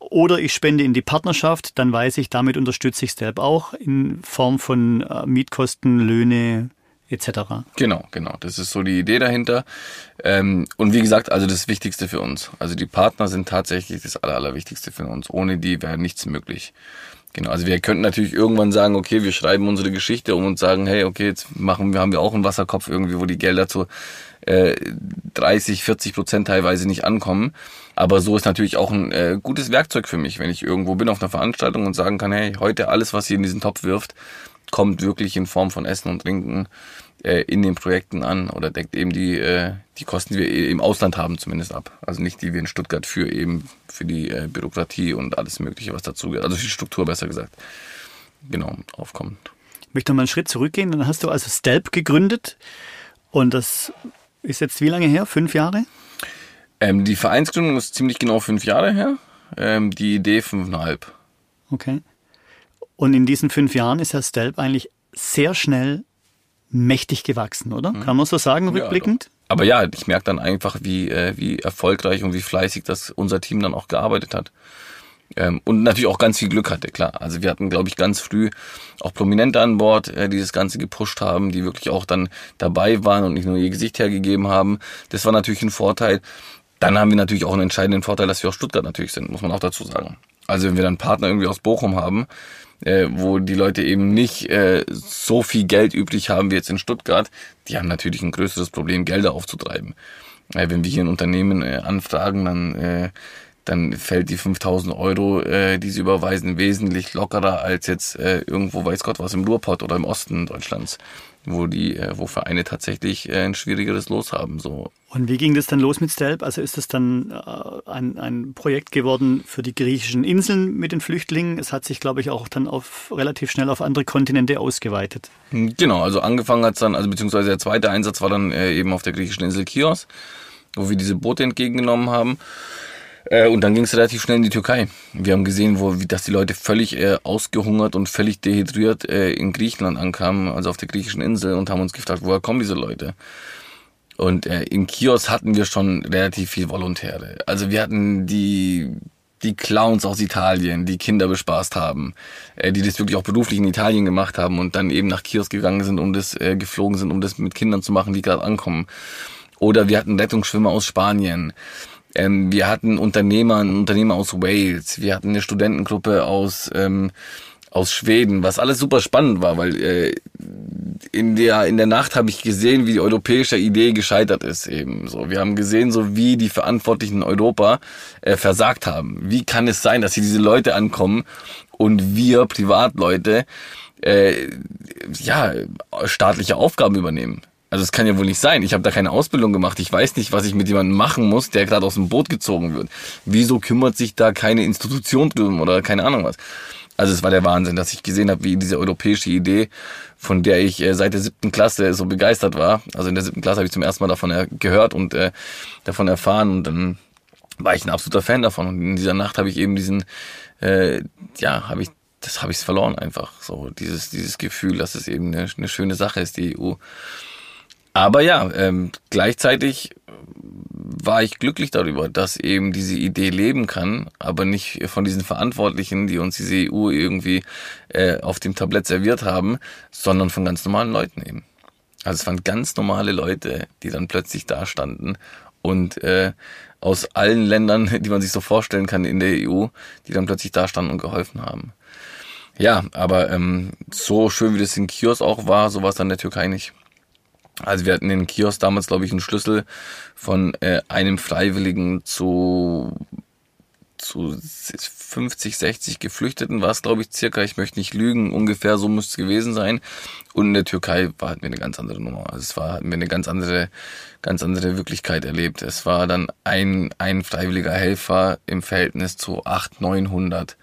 Oder ich spende in die Partnerschaft, dann weiß ich, damit unterstütze ich Stelp auch in Form von äh, Mietkosten, Löhne etc. Genau, genau. Das ist so die Idee dahinter. Ähm, und wie gesagt, also das Wichtigste für uns. Also die Partner sind tatsächlich das Aller, Allerwichtigste für uns. Ohne die wäre nichts möglich. Genau, also wir könnten natürlich irgendwann sagen, okay, wir schreiben unsere Geschichte um und sagen, hey, okay, jetzt machen wir, haben wir auch einen Wasserkopf irgendwie, wo die Gelder zu äh, 30, 40 Prozent teilweise nicht ankommen. Aber so ist natürlich auch ein äh, gutes Werkzeug für mich, wenn ich irgendwo bin auf einer Veranstaltung und sagen kann, hey, heute alles, was ihr in diesen Topf wirft, kommt wirklich in Form von Essen und Trinken äh, in den Projekten an oder deckt eben die, äh, die Kosten, die wir im Ausland haben, zumindest ab. Also nicht die wir in Stuttgart für eben für die äh, Bürokratie und alles Mögliche, was dazu gehört. Also für die Struktur besser gesagt. Genau, aufkommt. Ich möchte noch mal einen Schritt zurückgehen. Dann hast du also Stelp gegründet und das ist jetzt wie lange her? Fünf Jahre? Ähm, die Vereinsgründung ist ziemlich genau fünf Jahre her. Ähm, die Idee fünfeinhalb. Okay. Und in diesen fünf Jahren ist Herr Stelp eigentlich sehr schnell mächtig gewachsen, oder? Kann man so sagen, rückblickend? Ja, Aber ja, ich merke dann einfach, wie, äh, wie erfolgreich und wie fleißig das unser Team dann auch gearbeitet hat. Ähm, und natürlich auch ganz viel Glück hatte, klar. Also wir hatten, glaube ich, ganz früh auch Prominente an Bord, äh, die das Ganze gepusht haben, die wirklich auch dann dabei waren und nicht nur ihr Gesicht hergegeben haben. Das war natürlich ein Vorteil. Dann haben wir natürlich auch einen entscheidenden Vorteil, dass wir aus Stuttgart natürlich sind, muss man auch dazu sagen. Also wenn wir dann Partner irgendwie aus Bochum haben, äh, wo die Leute eben nicht äh, so viel Geld übrig haben wie jetzt in Stuttgart, die haben natürlich ein größeres Problem, Gelder aufzutreiben. Äh, wenn wir hier ein Unternehmen äh, anfragen, dann äh, dann fällt die 5000 Euro, äh, die sie überweisen, wesentlich lockerer als jetzt äh, irgendwo, weiß Gott was, im Ruhrpott oder im Osten Deutschlands, wo die, äh, wo Vereine tatsächlich äh, ein schwierigeres Los haben. So. Und wie ging das dann los mit Stelp? Also ist das dann äh, ein, ein Projekt geworden für die griechischen Inseln mit den Flüchtlingen? Es hat sich, glaube ich, auch dann auf relativ schnell auf andere Kontinente ausgeweitet. Genau, also angefangen hat's dann, also beziehungsweise der zweite Einsatz war dann äh, eben auf der griechischen Insel Chios, wo wir diese Boote entgegengenommen haben. Äh, und dann ging es relativ schnell in die Türkei. Wir haben gesehen, wo, wie, dass die Leute völlig äh, ausgehungert und völlig dehydriert äh, in Griechenland ankamen, also auf der griechischen Insel, und haben uns gefragt, woher kommen diese Leute? Und äh, in Kios hatten wir schon relativ viel Volontäre. Also wir hatten die die Clowns aus Italien, die Kinder bespaßt haben, äh, die das wirklich auch beruflich in Italien gemacht haben und dann eben nach Kios gegangen sind, um das äh, geflogen sind, um das mit Kindern zu machen, die gerade ankommen. Oder wir hatten Rettungsschwimmer aus Spanien. Ähm, wir hatten Unternehmer, einen Unternehmer aus Wales, wir hatten eine Studentengruppe aus ähm, aus Schweden, was alles super spannend war, weil äh, in der in der Nacht habe ich gesehen, wie die europäische Idee gescheitert ist eben. So, wir haben gesehen, so wie die Verantwortlichen in Europa äh, versagt haben. Wie kann es sein, dass hier diese Leute ankommen und wir Privatleute äh, ja staatliche Aufgaben übernehmen? Also es kann ja wohl nicht sein. Ich habe da keine Ausbildung gemacht. Ich weiß nicht, was ich mit jemandem machen muss, der gerade aus dem Boot gezogen wird. Wieso kümmert sich da keine Institution drum oder keine Ahnung was? Also es war der Wahnsinn, dass ich gesehen habe, wie diese europäische Idee, von der ich äh, seit der siebten Klasse so begeistert war. Also in der siebten Klasse habe ich zum ersten Mal davon gehört und äh, davon erfahren und dann war ich ein absoluter Fan davon. Und in dieser Nacht habe ich eben diesen, äh, ja, habe ich, das habe ich verloren einfach. So dieses dieses Gefühl, dass es eben eine, eine schöne Sache ist, die EU. Aber ja, ähm, gleichzeitig war ich glücklich darüber, dass eben diese Idee leben kann, aber nicht von diesen Verantwortlichen, die uns diese EU irgendwie äh, auf dem Tablett serviert haben, sondern von ganz normalen Leuten eben. Also es waren ganz normale Leute, die dann plötzlich da standen und äh, aus allen Ländern, *laughs* die man sich so vorstellen kann in der EU, die dann plötzlich da standen und geholfen haben. Ja, aber ähm, so schön wie das in Kios auch war, so war es dann in der Türkei nicht. Also wir hatten in Kiosk damals, glaube ich, einen Schlüssel von äh, einem Freiwilligen zu zu 50, 60 Geflüchteten war es, glaube ich, circa, ich möchte nicht lügen, ungefähr so müsste es gewesen sein. Und in der Türkei war, hatten wir eine ganz andere Nummer. Also es war, hatten wir eine ganz andere, ganz andere Wirklichkeit erlebt. Es war dann ein, ein freiwilliger Helfer im Verhältnis zu 800, 900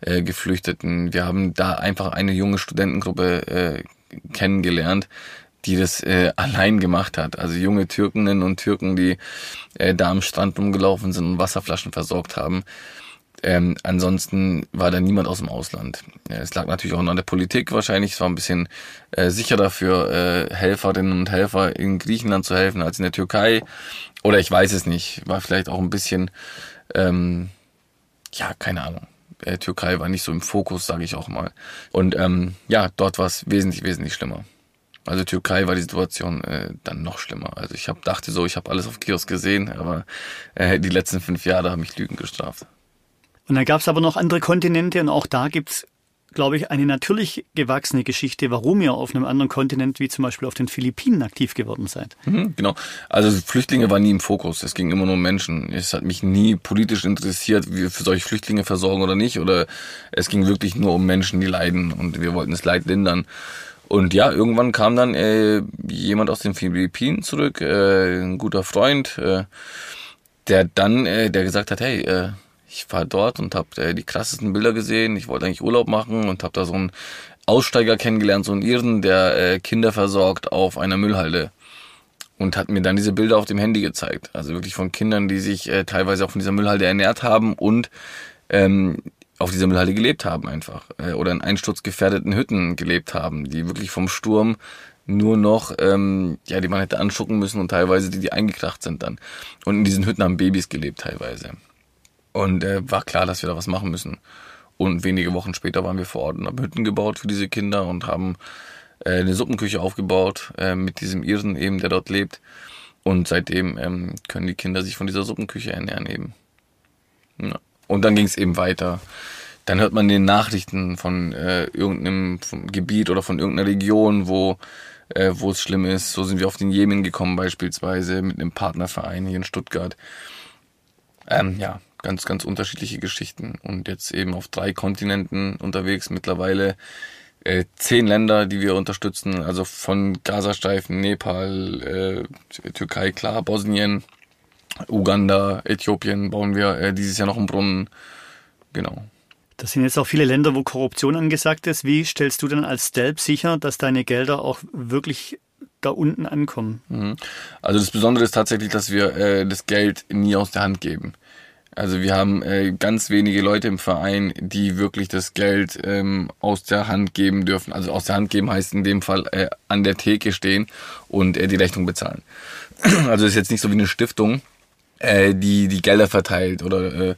äh, Geflüchteten. Wir haben da einfach eine junge Studentengruppe äh, kennengelernt, die das äh, *laughs* allein gemacht hat. Also junge Türkeninnen und Türken, die äh, da am Strand rumgelaufen sind und Wasserflaschen versorgt haben. Ähm, ansonsten war da niemand aus dem Ausland. Es lag natürlich auch an der Politik wahrscheinlich. Es war ein bisschen äh, sicherer für äh, Helferinnen und Helfer in Griechenland zu helfen als in der Türkei. Oder ich weiß es nicht. War vielleicht auch ein bisschen, ähm, ja, keine Ahnung. Äh, Türkei war nicht so im Fokus, sage ich auch mal. Und ähm, ja, dort war es wesentlich, wesentlich schlimmer. Also Türkei war die Situation äh, dann noch schlimmer. Also ich hab, dachte so, ich habe alles auf Kiosk gesehen, aber äh, die letzten fünf Jahre haben mich Lügen gestraft. Und dann gab es aber noch andere Kontinente und auch da gibt's, glaube ich, eine natürlich gewachsene Geschichte, warum ihr auf einem anderen Kontinent wie zum Beispiel auf den Philippinen aktiv geworden seid. Mhm, genau. Also Flüchtlinge waren nie im Fokus. Es ging immer nur um Menschen. Es hat mich nie politisch interessiert, wie wir für solche Flüchtlinge versorgen oder nicht. Oder es ging wirklich nur um Menschen, die leiden und wir wollten das Leid lindern. Und ja, irgendwann kam dann äh, jemand aus den Philippinen zurück, äh, ein guter Freund, äh, der dann, äh, der gesagt hat, hey, äh, ich war dort und habe äh, die krassesten Bilder gesehen. Ich wollte eigentlich Urlaub machen und habe da so einen Aussteiger kennengelernt, so einen Irren, der äh, Kinder versorgt auf einer Müllhalde. und hat mir dann diese Bilder auf dem Handy gezeigt. Also wirklich von Kindern, die sich äh, teilweise auch von dieser Müllhalde ernährt haben und ähm, auf dieser Müllhalde gelebt haben einfach. Äh, oder in einsturzgefährdeten Hütten gelebt haben, die wirklich vom Sturm nur noch, ähm, ja, die man hätte anschucken müssen und teilweise die, die eingekracht sind dann. Und in diesen Hütten haben Babys gelebt teilweise. Und äh, war klar, dass wir da was machen müssen. Und wenige Wochen später waren wir vor Ort und haben Hütten gebaut für diese Kinder und haben äh, eine Suppenküche aufgebaut äh, mit diesem Irren eben, der dort lebt. Und seitdem ähm, können die Kinder sich von dieser Suppenküche ernähren eben. Ja. Und dann ging es eben weiter. Dann hört man den Nachrichten von äh, irgendeinem Gebiet oder von irgendeiner Region, wo äh, wo es schlimm ist. So sind wir auf den Jemen gekommen beispielsweise mit einem Partnerverein hier in Stuttgart. Ähm, ja, ganz, ganz unterschiedliche Geschichten. Und jetzt eben auf drei Kontinenten unterwegs mittlerweile. Äh, zehn Länder, die wir unterstützen, also von Gazastreifen, Nepal, äh, Türkei, klar, Bosnien, Uganda, Äthiopien bauen wir äh, dieses Jahr noch einen Brunnen. Genau. Das sind jetzt auch viele Länder, wo Korruption angesagt ist. Wie stellst du denn als Stelp sicher, dass deine Gelder auch wirklich da unten ankommen? Mhm. Also das Besondere ist tatsächlich, dass wir äh, das Geld nie aus der Hand geben. Also wir haben äh, ganz wenige Leute im Verein, die wirklich das Geld ähm, aus der Hand geben dürfen. Also aus der Hand geben heißt in dem Fall äh, an der Theke stehen und äh, die Rechnung bezahlen. *clears throat* Also ist jetzt nicht so wie eine Stiftung, äh, die die Gelder verteilt oder äh,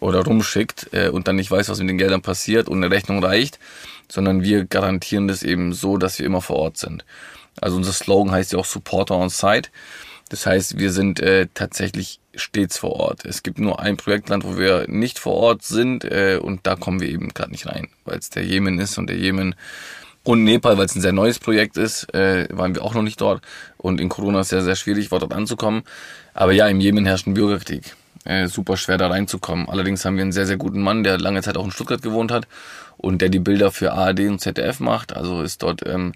oder rumschickt äh, und dann nicht weiß, was mit den Geldern passiert und eine Rechnung reicht, sondern wir garantieren das eben so, dass wir immer vor Ort sind. Also unser Slogan heißt ja auch Supporter on Site. Das heißt, wir sind äh, tatsächlich stets vor Ort. Es gibt nur ein Projektland, wo wir nicht vor Ort sind äh, und da kommen wir eben gerade nicht rein, weil es der Jemen ist und der Jemen und Nepal, weil es ein sehr neues Projekt ist, äh, waren wir auch noch nicht dort und in Corona ist es sehr, sehr schwierig, dort anzukommen. Aber ja, im Jemen herrscht ein Bürgerkrieg äh, super schwer da reinzukommen. Allerdings haben wir einen sehr, sehr guten Mann, der lange Zeit auch in Stuttgart gewohnt hat und der die Bilder für ARD und ZDF macht. Also ist dort, ähm,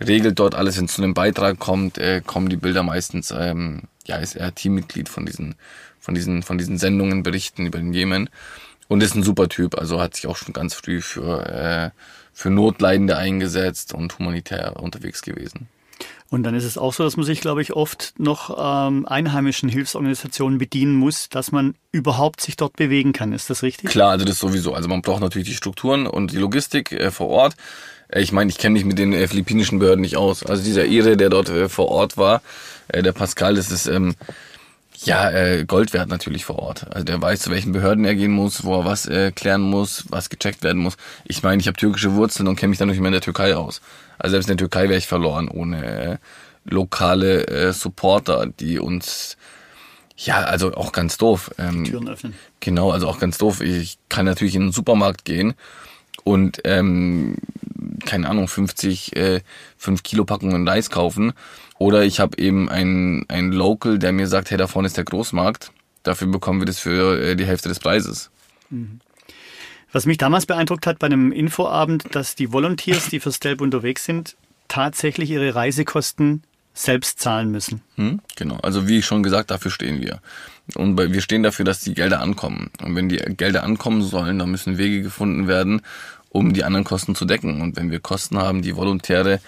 regelt dort alles, wenn es zu einem Beitrag kommt, äh, kommen die Bilder meistens, ähm, ja, ist er Teammitglied von diesen, von diesen, von diesen Sendungen, Berichten über den Jemen. Und ist ein super Typ, also hat sich auch schon ganz früh für, äh, für Notleidende eingesetzt und humanitär unterwegs gewesen. Und dann ist es auch so, dass man sich, glaube ich, oft noch ähm, einheimischen Hilfsorganisationen bedienen muss, dass man überhaupt sich dort bewegen kann. Ist das richtig? Klar, also das sowieso. Also man braucht natürlich die Strukturen und die Logistik äh, vor Ort. Äh, ich meine, ich kenne mich mit den äh, philippinischen Behörden nicht aus. Also dieser Ire, der dort äh, vor Ort war, äh, der Pascal, das ist ähm, ja äh, Gold wert natürlich vor Ort. Also der weiß, zu welchen Behörden er gehen muss, wo er was äh, klären muss, was gecheckt werden muss. Ich meine, ich habe türkische Wurzeln und kenne mich dann nicht mehr in der Türkei aus. Also selbst in der Türkei wäre ich verloren ohne äh, lokale äh, Supporter, die uns ja, also auch ganz doof. Ähm, die Türen öffnen. Genau, also auch ganz doof. Ich kann natürlich in den Supermarkt gehen und ähm, keine Ahnung, 50, äh, 5 Kilo Packungen Reis kaufen. Oder ich habe eben einen, einen Local, der mir sagt, hey, da vorne ist der Großmarkt. Dafür bekommen wir das für äh, die Hälfte des Preises. Mhm. Was mich damals beeindruckt hat bei einem Infoabend, dass die Volunteers, die für Stelp unterwegs sind, tatsächlich ihre Reisekosten selbst zahlen müssen. Hm, genau, also wie schon gesagt, dafür stehen wir. Und wir stehen dafür, dass die Gelder ankommen. Und wenn die Gelder ankommen sollen, dann müssen Wege gefunden werden, um die anderen Kosten zu decken. Und wenn wir Kosten haben, die Volontäre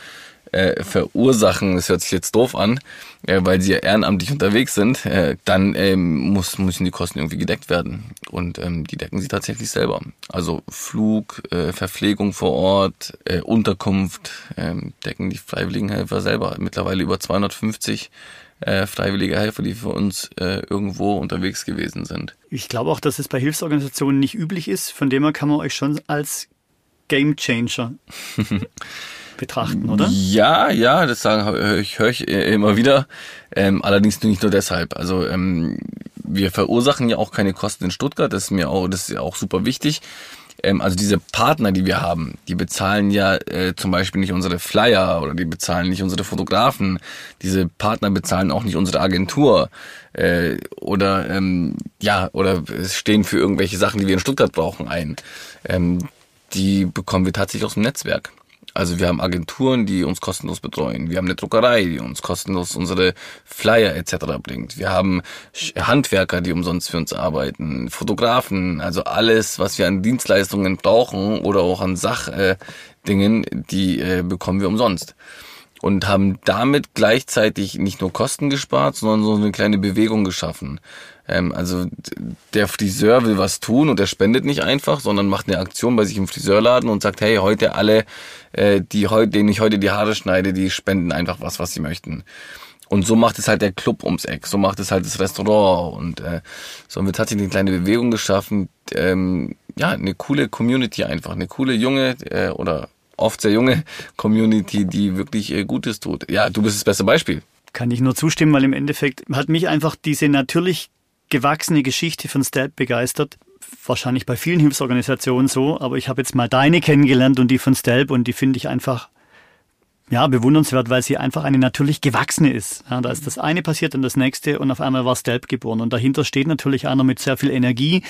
äh, verursachen, das hört sich jetzt doof an, äh, weil sie ja ehrenamtlich unterwegs sind, äh, dann ähm, muss, müssen die Kosten irgendwie gedeckt werden. Und ähm, die decken sie tatsächlich selber. Also Flug, äh, Verpflegung vor Ort, äh, Unterkunft ähm, decken die freiwilligen Helfer selber. Mittlerweile über 250 äh, freiwillige Helfer, die für uns äh, irgendwo unterwegs gewesen sind. Ich glaube auch, dass es bei Hilfsorganisationen nicht üblich ist. Von dem her kann man euch schon als Game Changer *laughs* betrachten, oder? Ja, ja, das sagen ich, höre ich immer wieder. Ähm, allerdings nicht nur deshalb. Also ähm, wir verursachen ja auch keine Kosten in Stuttgart. Das ist mir auch, das ist ja auch super wichtig. Ähm, also diese Partner, die wir haben, die bezahlen ja äh, zum Beispiel nicht unsere Flyer oder die bezahlen nicht unsere Fotografen. Diese Partner bezahlen auch nicht unsere Agentur äh, oder ähm, ja oder stehen für irgendwelche Sachen, die wir in Stuttgart brauchen ein. Ähm, die bekommen wir tatsächlich aus dem Netzwerk. Also wir haben Agenturen, die uns kostenlos betreuen. Wir haben eine Druckerei, die uns kostenlos unsere Flyer etc. bringt. Wir haben Handwerker, die umsonst für uns arbeiten, Fotografen, also alles, was wir an Dienstleistungen brauchen oder auch an Sachdingen, äh, die äh, bekommen wir umsonst. und haben damit gleichzeitig nicht nur Kosten gespart, sondern so eine kleine Bewegung geschaffen. Ähm, also der Friseur will was tun und er spendet nicht einfach, sondern macht eine Aktion bei sich im Friseurladen und sagt, hey, heute alle, äh, die heute, denen ich heute die Haare schneide, die spenden einfach was, was sie möchten. Und so macht es halt der Club ums Eck, so macht es halt das Restaurant und äh, somit hat sich eine kleine Bewegung geschaffen, ähm, ja, eine coole Community einfach, eine coole junge äh, oder oft sehr junge *laughs* Community, die wirklich äh, Gutes tut. Ja, du bist das beste Beispiel. Kann ich nur zustimmen, weil im Endeffekt hat mich einfach diese natürlich gewachsene Geschichte von Stelp begeistert. Wahrscheinlich bei vielen Hilfsorganisationen so, aber ich habe jetzt mal deine kennengelernt und die von Stelp und die finde ich einfach ja, bewundernswert, weil sie einfach eine natürlich gewachsene ist. Ja, da ist das eine passiert und das nächste und auf einmal war Stelp geboren. Und dahinter steht natürlich einer mit sehr viel Energie.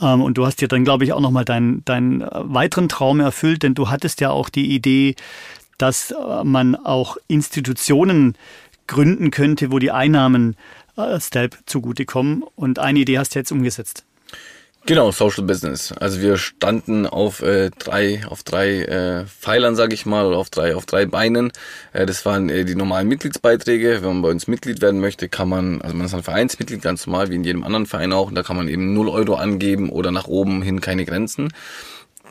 Ähm, und du hast dir dann, glaube ich, auch nochmal deinen, deinen äh, weiteren Traum erfüllt, denn du hattest ja auch die Idee, dass äh, man auch Institutionen gründen könnte, wo die Einnahmen Stelp zugutekommen. Und eine Idee hast du jetzt umgesetzt. Genau, Social Business. Also wir standen auf äh, drei, auf drei äh, Pfeilern, sage ich mal, oder auf drei, auf drei Beinen. Äh, das waren äh, die normalen Mitgliedsbeiträge. Wenn man bei uns Mitglied werden möchte, kann man, also man ist ein Vereinsmitglied, ganz normal, wie in jedem anderen Verein auch, und da kann man eben 0 Euro angeben oder nach oben hin keine Grenzen.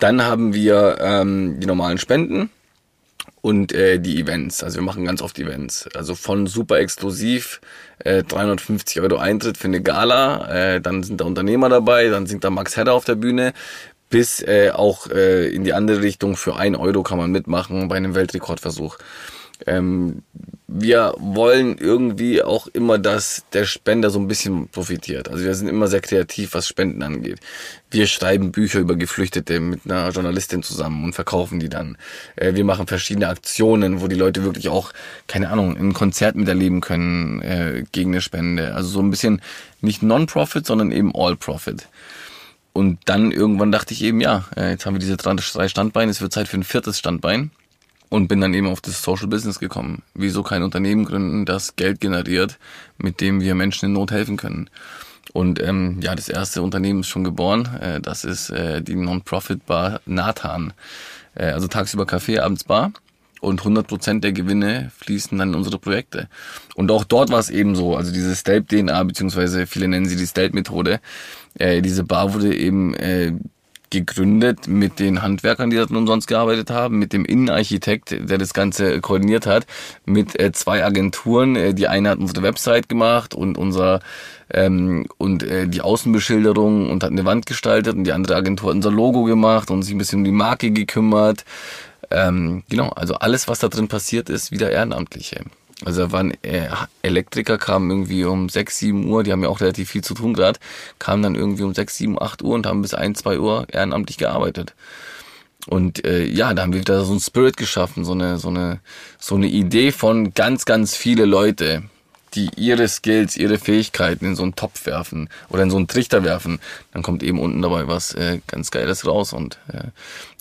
Dann haben wir ähm, die normalen Spenden und äh, die Events. Also wir machen ganz oft Events. Also von super exklusiv, äh, 350 Euro Eintritt für eine Gala, äh, dann sind da Unternehmer dabei, dann singt da Max Hedder auf der Bühne, bis äh, auch äh, in die andere Richtung für ein Euro kann man mitmachen bei einem Weltrekordversuch. Ähm, wir wollen irgendwie auch immer, dass der Spender so ein bisschen profitiert. Also wir sind immer sehr kreativ, was Spenden angeht. Wir schreiben Bücher über Geflüchtete mit einer Journalistin zusammen und verkaufen die dann. Äh, wir machen verschiedene Aktionen, wo die Leute wirklich auch, keine Ahnung, ein Konzert miterleben können äh, gegen eine Spende. Also so ein bisschen nicht Non-Profit, sondern eben All-Profit. Und dann irgendwann dachte ich eben, ja, äh, jetzt haben wir diese drei Standbeine, es wird Zeit für ein viertes Standbein und bin dann eben auf das Social Business gekommen. Wieso kein Unternehmen gründen, das Geld generiert, mit dem wir Menschen in Not helfen können? Und ähm, ja, das erste Unternehmen ist schon geboren. Äh, das ist äh, die Non-Profit-Bar Nathan. Äh, also tagsüber Kaffee, abends Bar. Und 100% der Gewinne fließen dann in unsere Projekte. Und auch dort war es eben so, also diese Stelp-DNA, beziehungsweise viele nennen sie die Stelp-Methode. Äh, diese Bar wurde eben äh, gegründet mit den Handwerkern, die dort umsonst gearbeitet haben, mit dem Innenarchitekt, der das Ganze koordiniert hat, mit äh, zwei Agenturen. Äh, die eine hat unsere Website gemacht und unser ähm, und äh, die Außenbeschilderung und hat eine Wand gestaltet und die andere Agentur hat unser Logo gemacht und sich ein bisschen um die Marke gekümmert. Ähm, genau, also alles, was da drin passiert ist, wieder Ehrenamtliche. Also da waren äh, Elektriker, kamen irgendwie um 6, 7 Uhr, die haben ja auch relativ viel zu tun gerade, kamen dann irgendwie um 6, 7, 8 Uhr und haben bis 1, 2 Uhr ehrenamtlich gearbeitet. Und äh, ja, da haben wir wieder so ein Spirit geschaffen, so eine, so eine, so eine Idee von ganz, ganz viele Leute, die ihre Skills, ihre Fähigkeiten in so einen Topf werfen oder in so einen Trichter werfen, dann kommt eben unten dabei was äh, ganz Geiles raus und äh,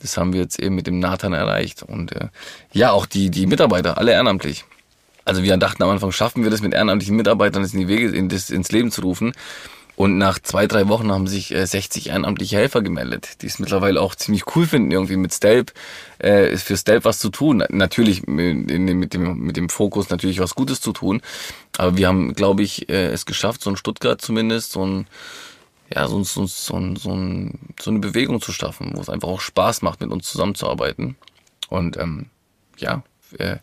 das haben wir jetzt eben mit dem Nathan erreicht und äh, ja, auch die die Mitarbeiter, alle ehrenamtlich. Also wir dachten am Anfang, schaffen wir das mit ehrenamtlichen Mitarbeitern, das in die Wege, in das, ins Leben zu rufen. Und nach zwei, drei Wochen haben sich äh, 60 ehrenamtliche Helfer gemeldet, die es mittlerweile auch ziemlich cool finden, irgendwie mit Stelp, äh, für Stelp was zu tun. Natürlich mit, mit, dem, mit dem Fokus natürlich was Gutes zu tun. Aber wir haben, glaube ich, äh, es geschafft, so in Stuttgart zumindest, so ein, ja, so, so, so, so, so eine Bewegung zu schaffen, wo es einfach auch Spaß macht, mit uns zusammenzuarbeiten. Und ähm, ja, äh,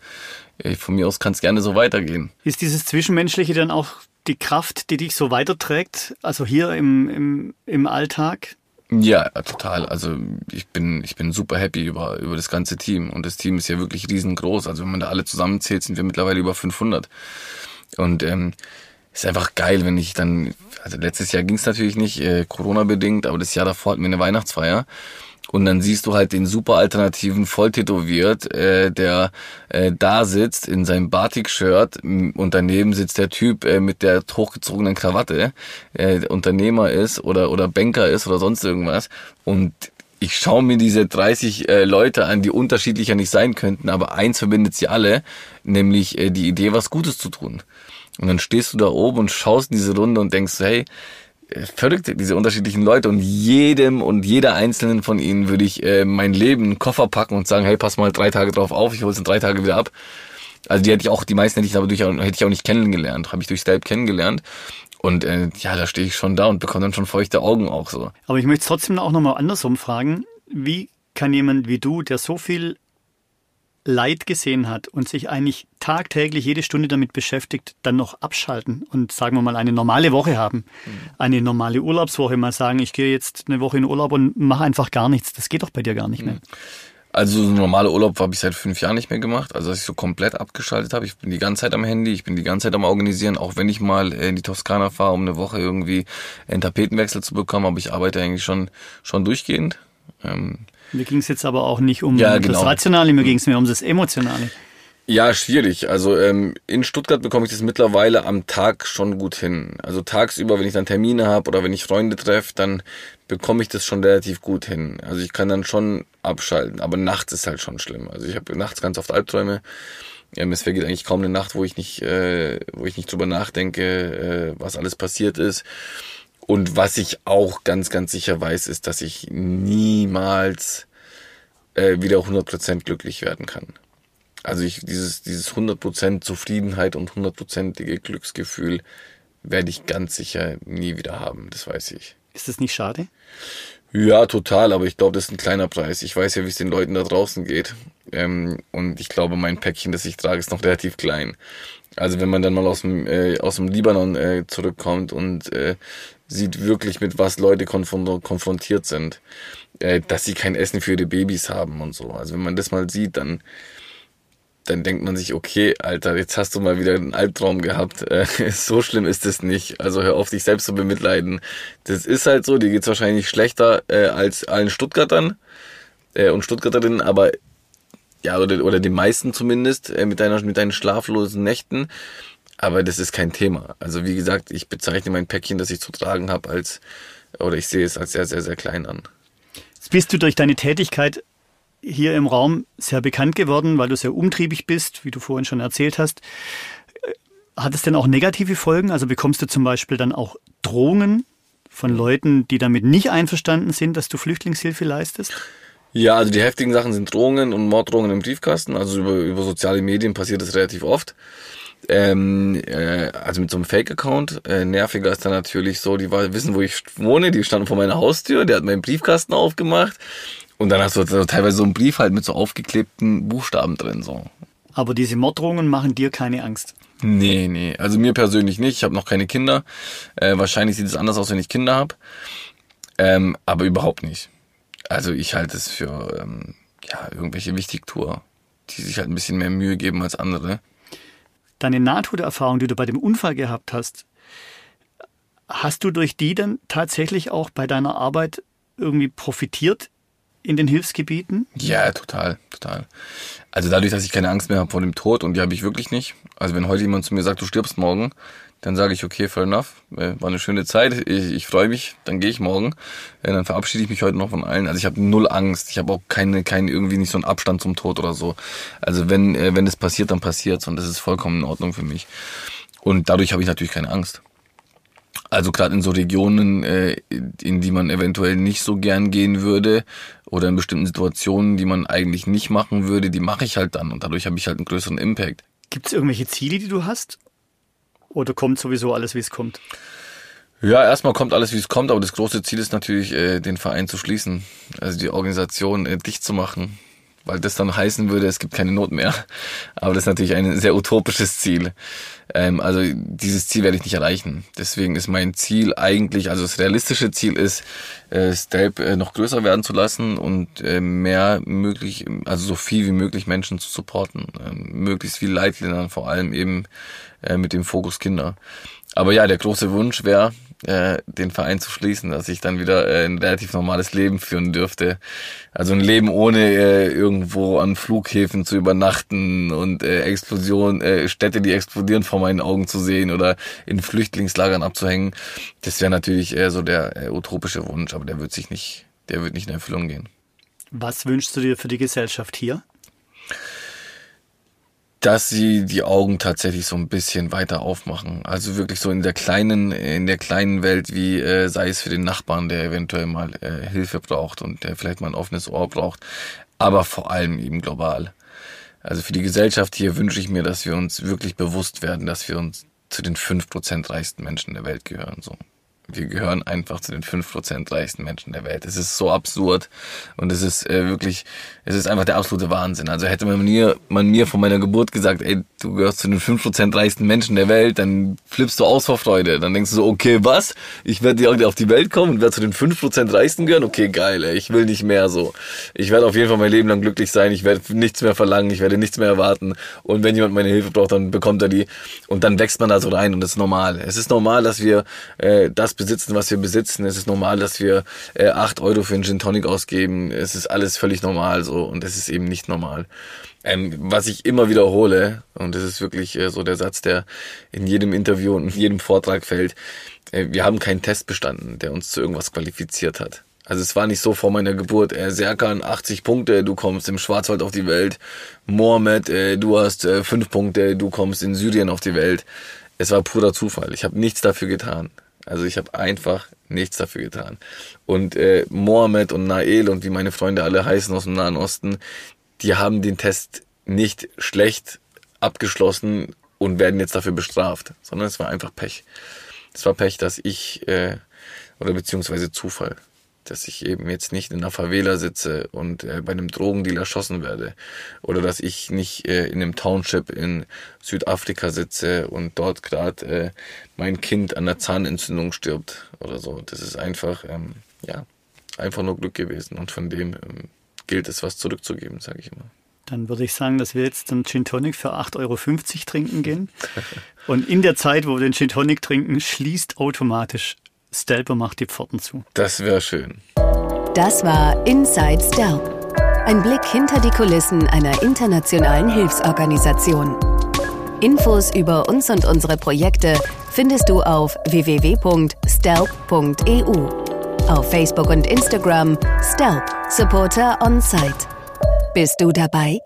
von mir aus kann es gerne so weitergehen. Ist dieses Zwischenmenschliche dann auch die Kraft, die dich so weiterträgt, also hier im, im, im Alltag? Ja, total. Also ich bin, ich bin super happy über, über das ganze Team. Und das Team ist ja wirklich riesengroß. Also wenn man da alle zusammenzählt, sind wir mittlerweile über 500. Und ähm, ist einfach geil, wenn ich dann, also letztes Jahr ging es natürlich nicht, äh, Corona-bedingt, aber das Jahr davor hatten wir eine Weihnachtsfeier. Und dann siehst du halt den super alternativen volltätowiert, äh, der äh, da sitzt in seinem Batik-Shirt und daneben sitzt der Typ äh, mit der hochgezogenen Krawatte, äh, Unternehmer ist oder oder Banker ist oder sonst irgendwas. Und ich schaue mir diese 30 äh, Leute an, die unterschiedlicher nicht sein könnten, aber eins verbindet sie alle, nämlich äh, die Idee, was Gutes zu tun. Und dann stehst du da oben und schaust in diese Runde und denkst, hey, verrückt, diese unterschiedlichen Leute und jedem und jeder einzelnen von ihnen würde ich äh, mein Leben in Koffer packen und sagen, hey, pass mal drei Tage drauf auf, ich hole es in drei Tage wieder ab. Also die hätte ich auch, die meisten hätte ich aber durch, hätte ich auch nicht kennengelernt, habe ich durch Skype kennengelernt. Und äh, ja, da stehe ich schon da und bekomme dann schon feuchte Augen auch so. Aber ich möchte trotzdem auch nochmal andersrum fragen, wie kann jemand wie du, der so viel Leid gesehen hat und sich eigentlich tagtäglich jede Stunde damit beschäftigt, dann noch abschalten und sagen wir mal eine normale Woche haben, mhm. eine normale Urlaubswoche, mal sagen, ich gehe jetzt eine Woche in Urlaub und mache einfach gar nichts. Das geht doch bei dir gar nicht mehr. Mhm. Also so normale Urlaub habe ich seit fünf Jahren nicht mehr gemacht. Also dass ich so komplett abgeschaltet habe. Ich bin die ganze Zeit am Handy, ich bin die ganze Zeit am Organisieren, auch wenn ich mal in die Toskana fahre, um eine Woche irgendwie einen Tapetenwechsel zu bekommen, aber ich arbeite eigentlich schon, schon durchgehend. Ähm, mir ging es jetzt aber auch nicht um ja, genau. das Rationale, mir ging es mehr um das Emotionale. Ja, schwierig. Also ähm, in Stuttgart bekomme ich das mittlerweile am Tag schon gut hin. Also tagsüber, wenn ich dann Termine habe oder wenn ich Freunde treffe, dann bekomme ich das schon relativ gut hin. Also ich kann dann schon abschalten, aber nachts ist halt schon schlimm. Also ich habe nachts ganz oft Albträume. Ähm, es vergeht eigentlich kaum eine Nacht, wo ich nicht, äh, wo ich nicht drüber nachdenke, äh, was alles passiert ist. Und was ich auch ganz, ganz sicher weiß, ist, dass ich niemals äh, wieder 100% glücklich werden kann. Also ich, dieses, dieses 100% Zufriedenheit und 100%ige Glücksgefühl werde ich ganz sicher nie wieder haben, das weiß ich. Ist das nicht schade? Ja, total, aber ich glaube, das ist ein kleiner Preis. Ich weiß ja, wie es den Leuten da draußen geht. Ähm, und ich glaube, mein Päckchen, das ich trage, ist noch relativ klein. Also wenn man dann mal aus dem, äh, aus dem Libanon äh, zurückkommt und äh, sieht wirklich, mit was Leute konfrontiert sind. Äh, dass sie kein Essen für ihre Babys haben und so. Also wenn man das mal sieht, dann, dann denkt man sich, okay, Alter, jetzt hast du mal wieder einen Albtraum gehabt. Äh, *laughs* so schlimm ist es nicht. Also hör auf, dich selbst zu bemitleiden. Das ist halt so, dir geht's wahrscheinlich schlechter äh, als allen Stuttgartern äh, und Stuttgarterinnen, aber ja, oder, oder den meisten zumindest, äh, mit, deiner, mit deinen schlaflosen Nächten. Aber das ist kein Thema. Also wie gesagt, ich bezeichne mein Päckchen, das ich zu tragen habe, als, oder ich sehe es als sehr, sehr, sehr klein an. Jetzt bist du durch deine Tätigkeit hier im Raum sehr bekannt geworden, weil du sehr umtriebig bist, wie du vorhin schon erzählt hast. Hat es denn auch negative Folgen? Also bekommst du zum Beispiel dann auch Drohungen von Leuten, die damit nicht einverstanden sind, dass du Flüchtlingshilfe leistest? Ja, also die heftigen Sachen sind Drohungen und Morddrohungen im Briefkasten. Also über, über soziale Medien passiert das relativ oft. Ähm, äh, also mit so einem Fake-Account. Äh, nerviger ist dann natürlich so, die wissen, wo ich wohne, die standen vor meiner Haustür, der hat meinen Briefkasten aufgemacht und dann hast du so, teilweise so einen Brief halt mit so aufgeklebten Buchstaben drin. so. Aber diese Morddrohungen machen dir keine Angst? Nee, nee. Also mir persönlich nicht. Ich habe noch keine Kinder. Äh, wahrscheinlich sieht es anders aus, wenn ich Kinder habe. Ähm, aber überhaupt nicht. Also ich halte es für ähm, ja, irgendwelche Wichtigtour, die sich halt ein bisschen mehr Mühe geben als andere deine Nahtoderfahrung, die du bei dem Unfall gehabt hast, hast du durch die dann tatsächlich auch bei deiner Arbeit irgendwie profitiert in den Hilfsgebieten? Ja, total, total. Also dadurch, dass ich keine Angst mehr habe vor dem Tod und die habe ich wirklich nicht. Also wenn heute jemand zu mir sagt, du stirbst morgen, dann sage ich, okay, fair enough, äh, war eine schöne Zeit, ich, ich freue mich, dann gehe ich morgen. Äh, dann verabschiede ich mich heute noch von allen. Also ich habe null Angst, ich habe auch keine, keine irgendwie nicht so einen Abstand zum Tod oder so. Also wenn, äh, wenn es passiert, dann passiert's und das ist vollkommen in Ordnung für mich. Und dadurch habe ich natürlich keine Angst. Also gerade in so Regionen, in die man eventuell nicht so gern gehen würde oder in bestimmten Situationen, die man eigentlich nicht machen würde, die mache ich halt dann und dadurch habe ich halt einen größeren Impact. Gibt es irgendwelche Ziele, die du hast? Oder kommt sowieso alles, wie es kommt? Ja, erstmal kommt alles, wie es kommt, aber das große Ziel ist natürlich, äh, den Verein zu schließen, also die Organisation äh, dicht zu machen, weil das dann heißen würde, es gibt keine Not mehr. Aber das ist natürlich ein sehr utopisches Ziel. Ähm, also dieses Ziel werde ich nicht erreichen. Deswegen ist mein Ziel eigentlich, also das realistische Ziel ist, äh, Stelp äh, noch größer werden zu lassen und äh, mehr möglich, also so viel wie möglich Menschen zu supporten, äh, möglichst viel Leitlindern, vor allem eben äh, mit dem Fokus Kinder. Aber ja, der große Wunsch wäre, äh, den Verein zu schließen, dass ich dann wieder äh, ein relativ normales Leben führen dürfte. Also ein Leben ohne äh, irgendwo an Flughäfen zu übernachten und äh, Explosion, äh, Städte, die explodieren vor meinen Augen zu sehen oder in Flüchtlingslagern abzuhängen. Das wäre natürlich eher so der äh, utopische Wunsch, aber der wird sich nicht, der wird nicht in Erfüllung gehen. Was wünschst du dir für die Gesellschaft hier? Dass sie die Augen tatsächlich so ein bisschen weiter aufmachen. Also wirklich so in der kleinen, in der kleinen Welt, wie äh, sei es für den Nachbarn, der eventuell mal äh, Hilfe braucht und der vielleicht mal ein offenes Ohr braucht, aber vor allem eben global. Also für die Gesellschaft hier wünsche ich mir, dass wir uns wirklich bewusst werden, dass wir uns zu den fünf Prozent reichsten Menschen der Welt gehören. So wir gehören einfach zu den fünf Prozent reichsten Menschen der Welt. Es ist so absurd und es ist äh, wirklich, es ist einfach der absolute Wahnsinn. Also hätte man mir, man mir von meiner Geburt gesagt, ey, du gehörst zu den fünf Prozent reichsten Menschen der Welt, dann flippst du aus vor Freude. Dann denkst du so, okay, was? Ich werde auf die Welt kommen und werde zu den fünf Prozent reichsten gehören? Okay, geil, ey, ich will nicht mehr so. Ich werde auf jeden Fall mein Leben lang glücklich sein, ich werde nichts mehr verlangen, ich werde nichts mehr erwarten und wenn jemand meine Hilfe braucht, dann bekommt er die und dann wächst man da so rein und das ist normal. Es ist normal, dass wir äh, das besitzen, was wir besitzen. Es ist normal, dass wir äh, 8 Euro für einen Gin Tonic ausgeben. Es ist alles völlig normal so und es ist eben nicht normal. Ähm, was ich immer wiederhole, und das ist wirklich äh, so der Satz, der in jedem Interview und in jedem Vortrag fällt, äh, wir haben keinen Test bestanden, der uns zu irgendwas qualifiziert hat. Also es war nicht so vor meiner Geburt, äh, Serkan 80 Punkte, du kommst im Schwarzwald auf die Welt. Mohammed, äh, du hast äh, 5 Punkte, du kommst in Syrien auf die Welt. Es war purer Zufall. Ich habe nichts dafür getan. Also ich habe einfach nichts dafür getan. Und äh, Mohammed und Nael und wie meine Freunde alle heißen aus dem Nahen Osten, die haben den Test nicht schlecht abgeschlossen und werden jetzt dafür bestraft, sondern es war einfach Pech. Es war Pech, dass ich, äh, oder beziehungsweise Zufall, dass ich eben jetzt nicht in einer Favela sitze und äh, bei einem Drogendeal erschossen werde. Oder dass ich nicht äh, in einem Township in Südafrika sitze und dort gerade äh, mein Kind an der Zahnentzündung stirbt oder so. Das ist einfach, ähm, ja, einfach nur Glück gewesen. Und von dem ähm, gilt es, was zurückzugeben, sage ich immer. Dann würde ich sagen, dass wir jetzt einen Gin Tonic für 8,50 Euro trinken gehen. *laughs* Und in der Zeit, wo wir den Gin Tonic trinken, schließt automatisch Stelper macht die Pforten zu. Das wäre schön. Das war Inside Stelp. Ein Blick hinter die Kulissen einer internationalen Hilfsorganisation. Infos über uns und unsere Projekte findest du auf www.stelp.eu. Auf Facebook und Instagram Stelp Supporter on Site. Bist du dabei?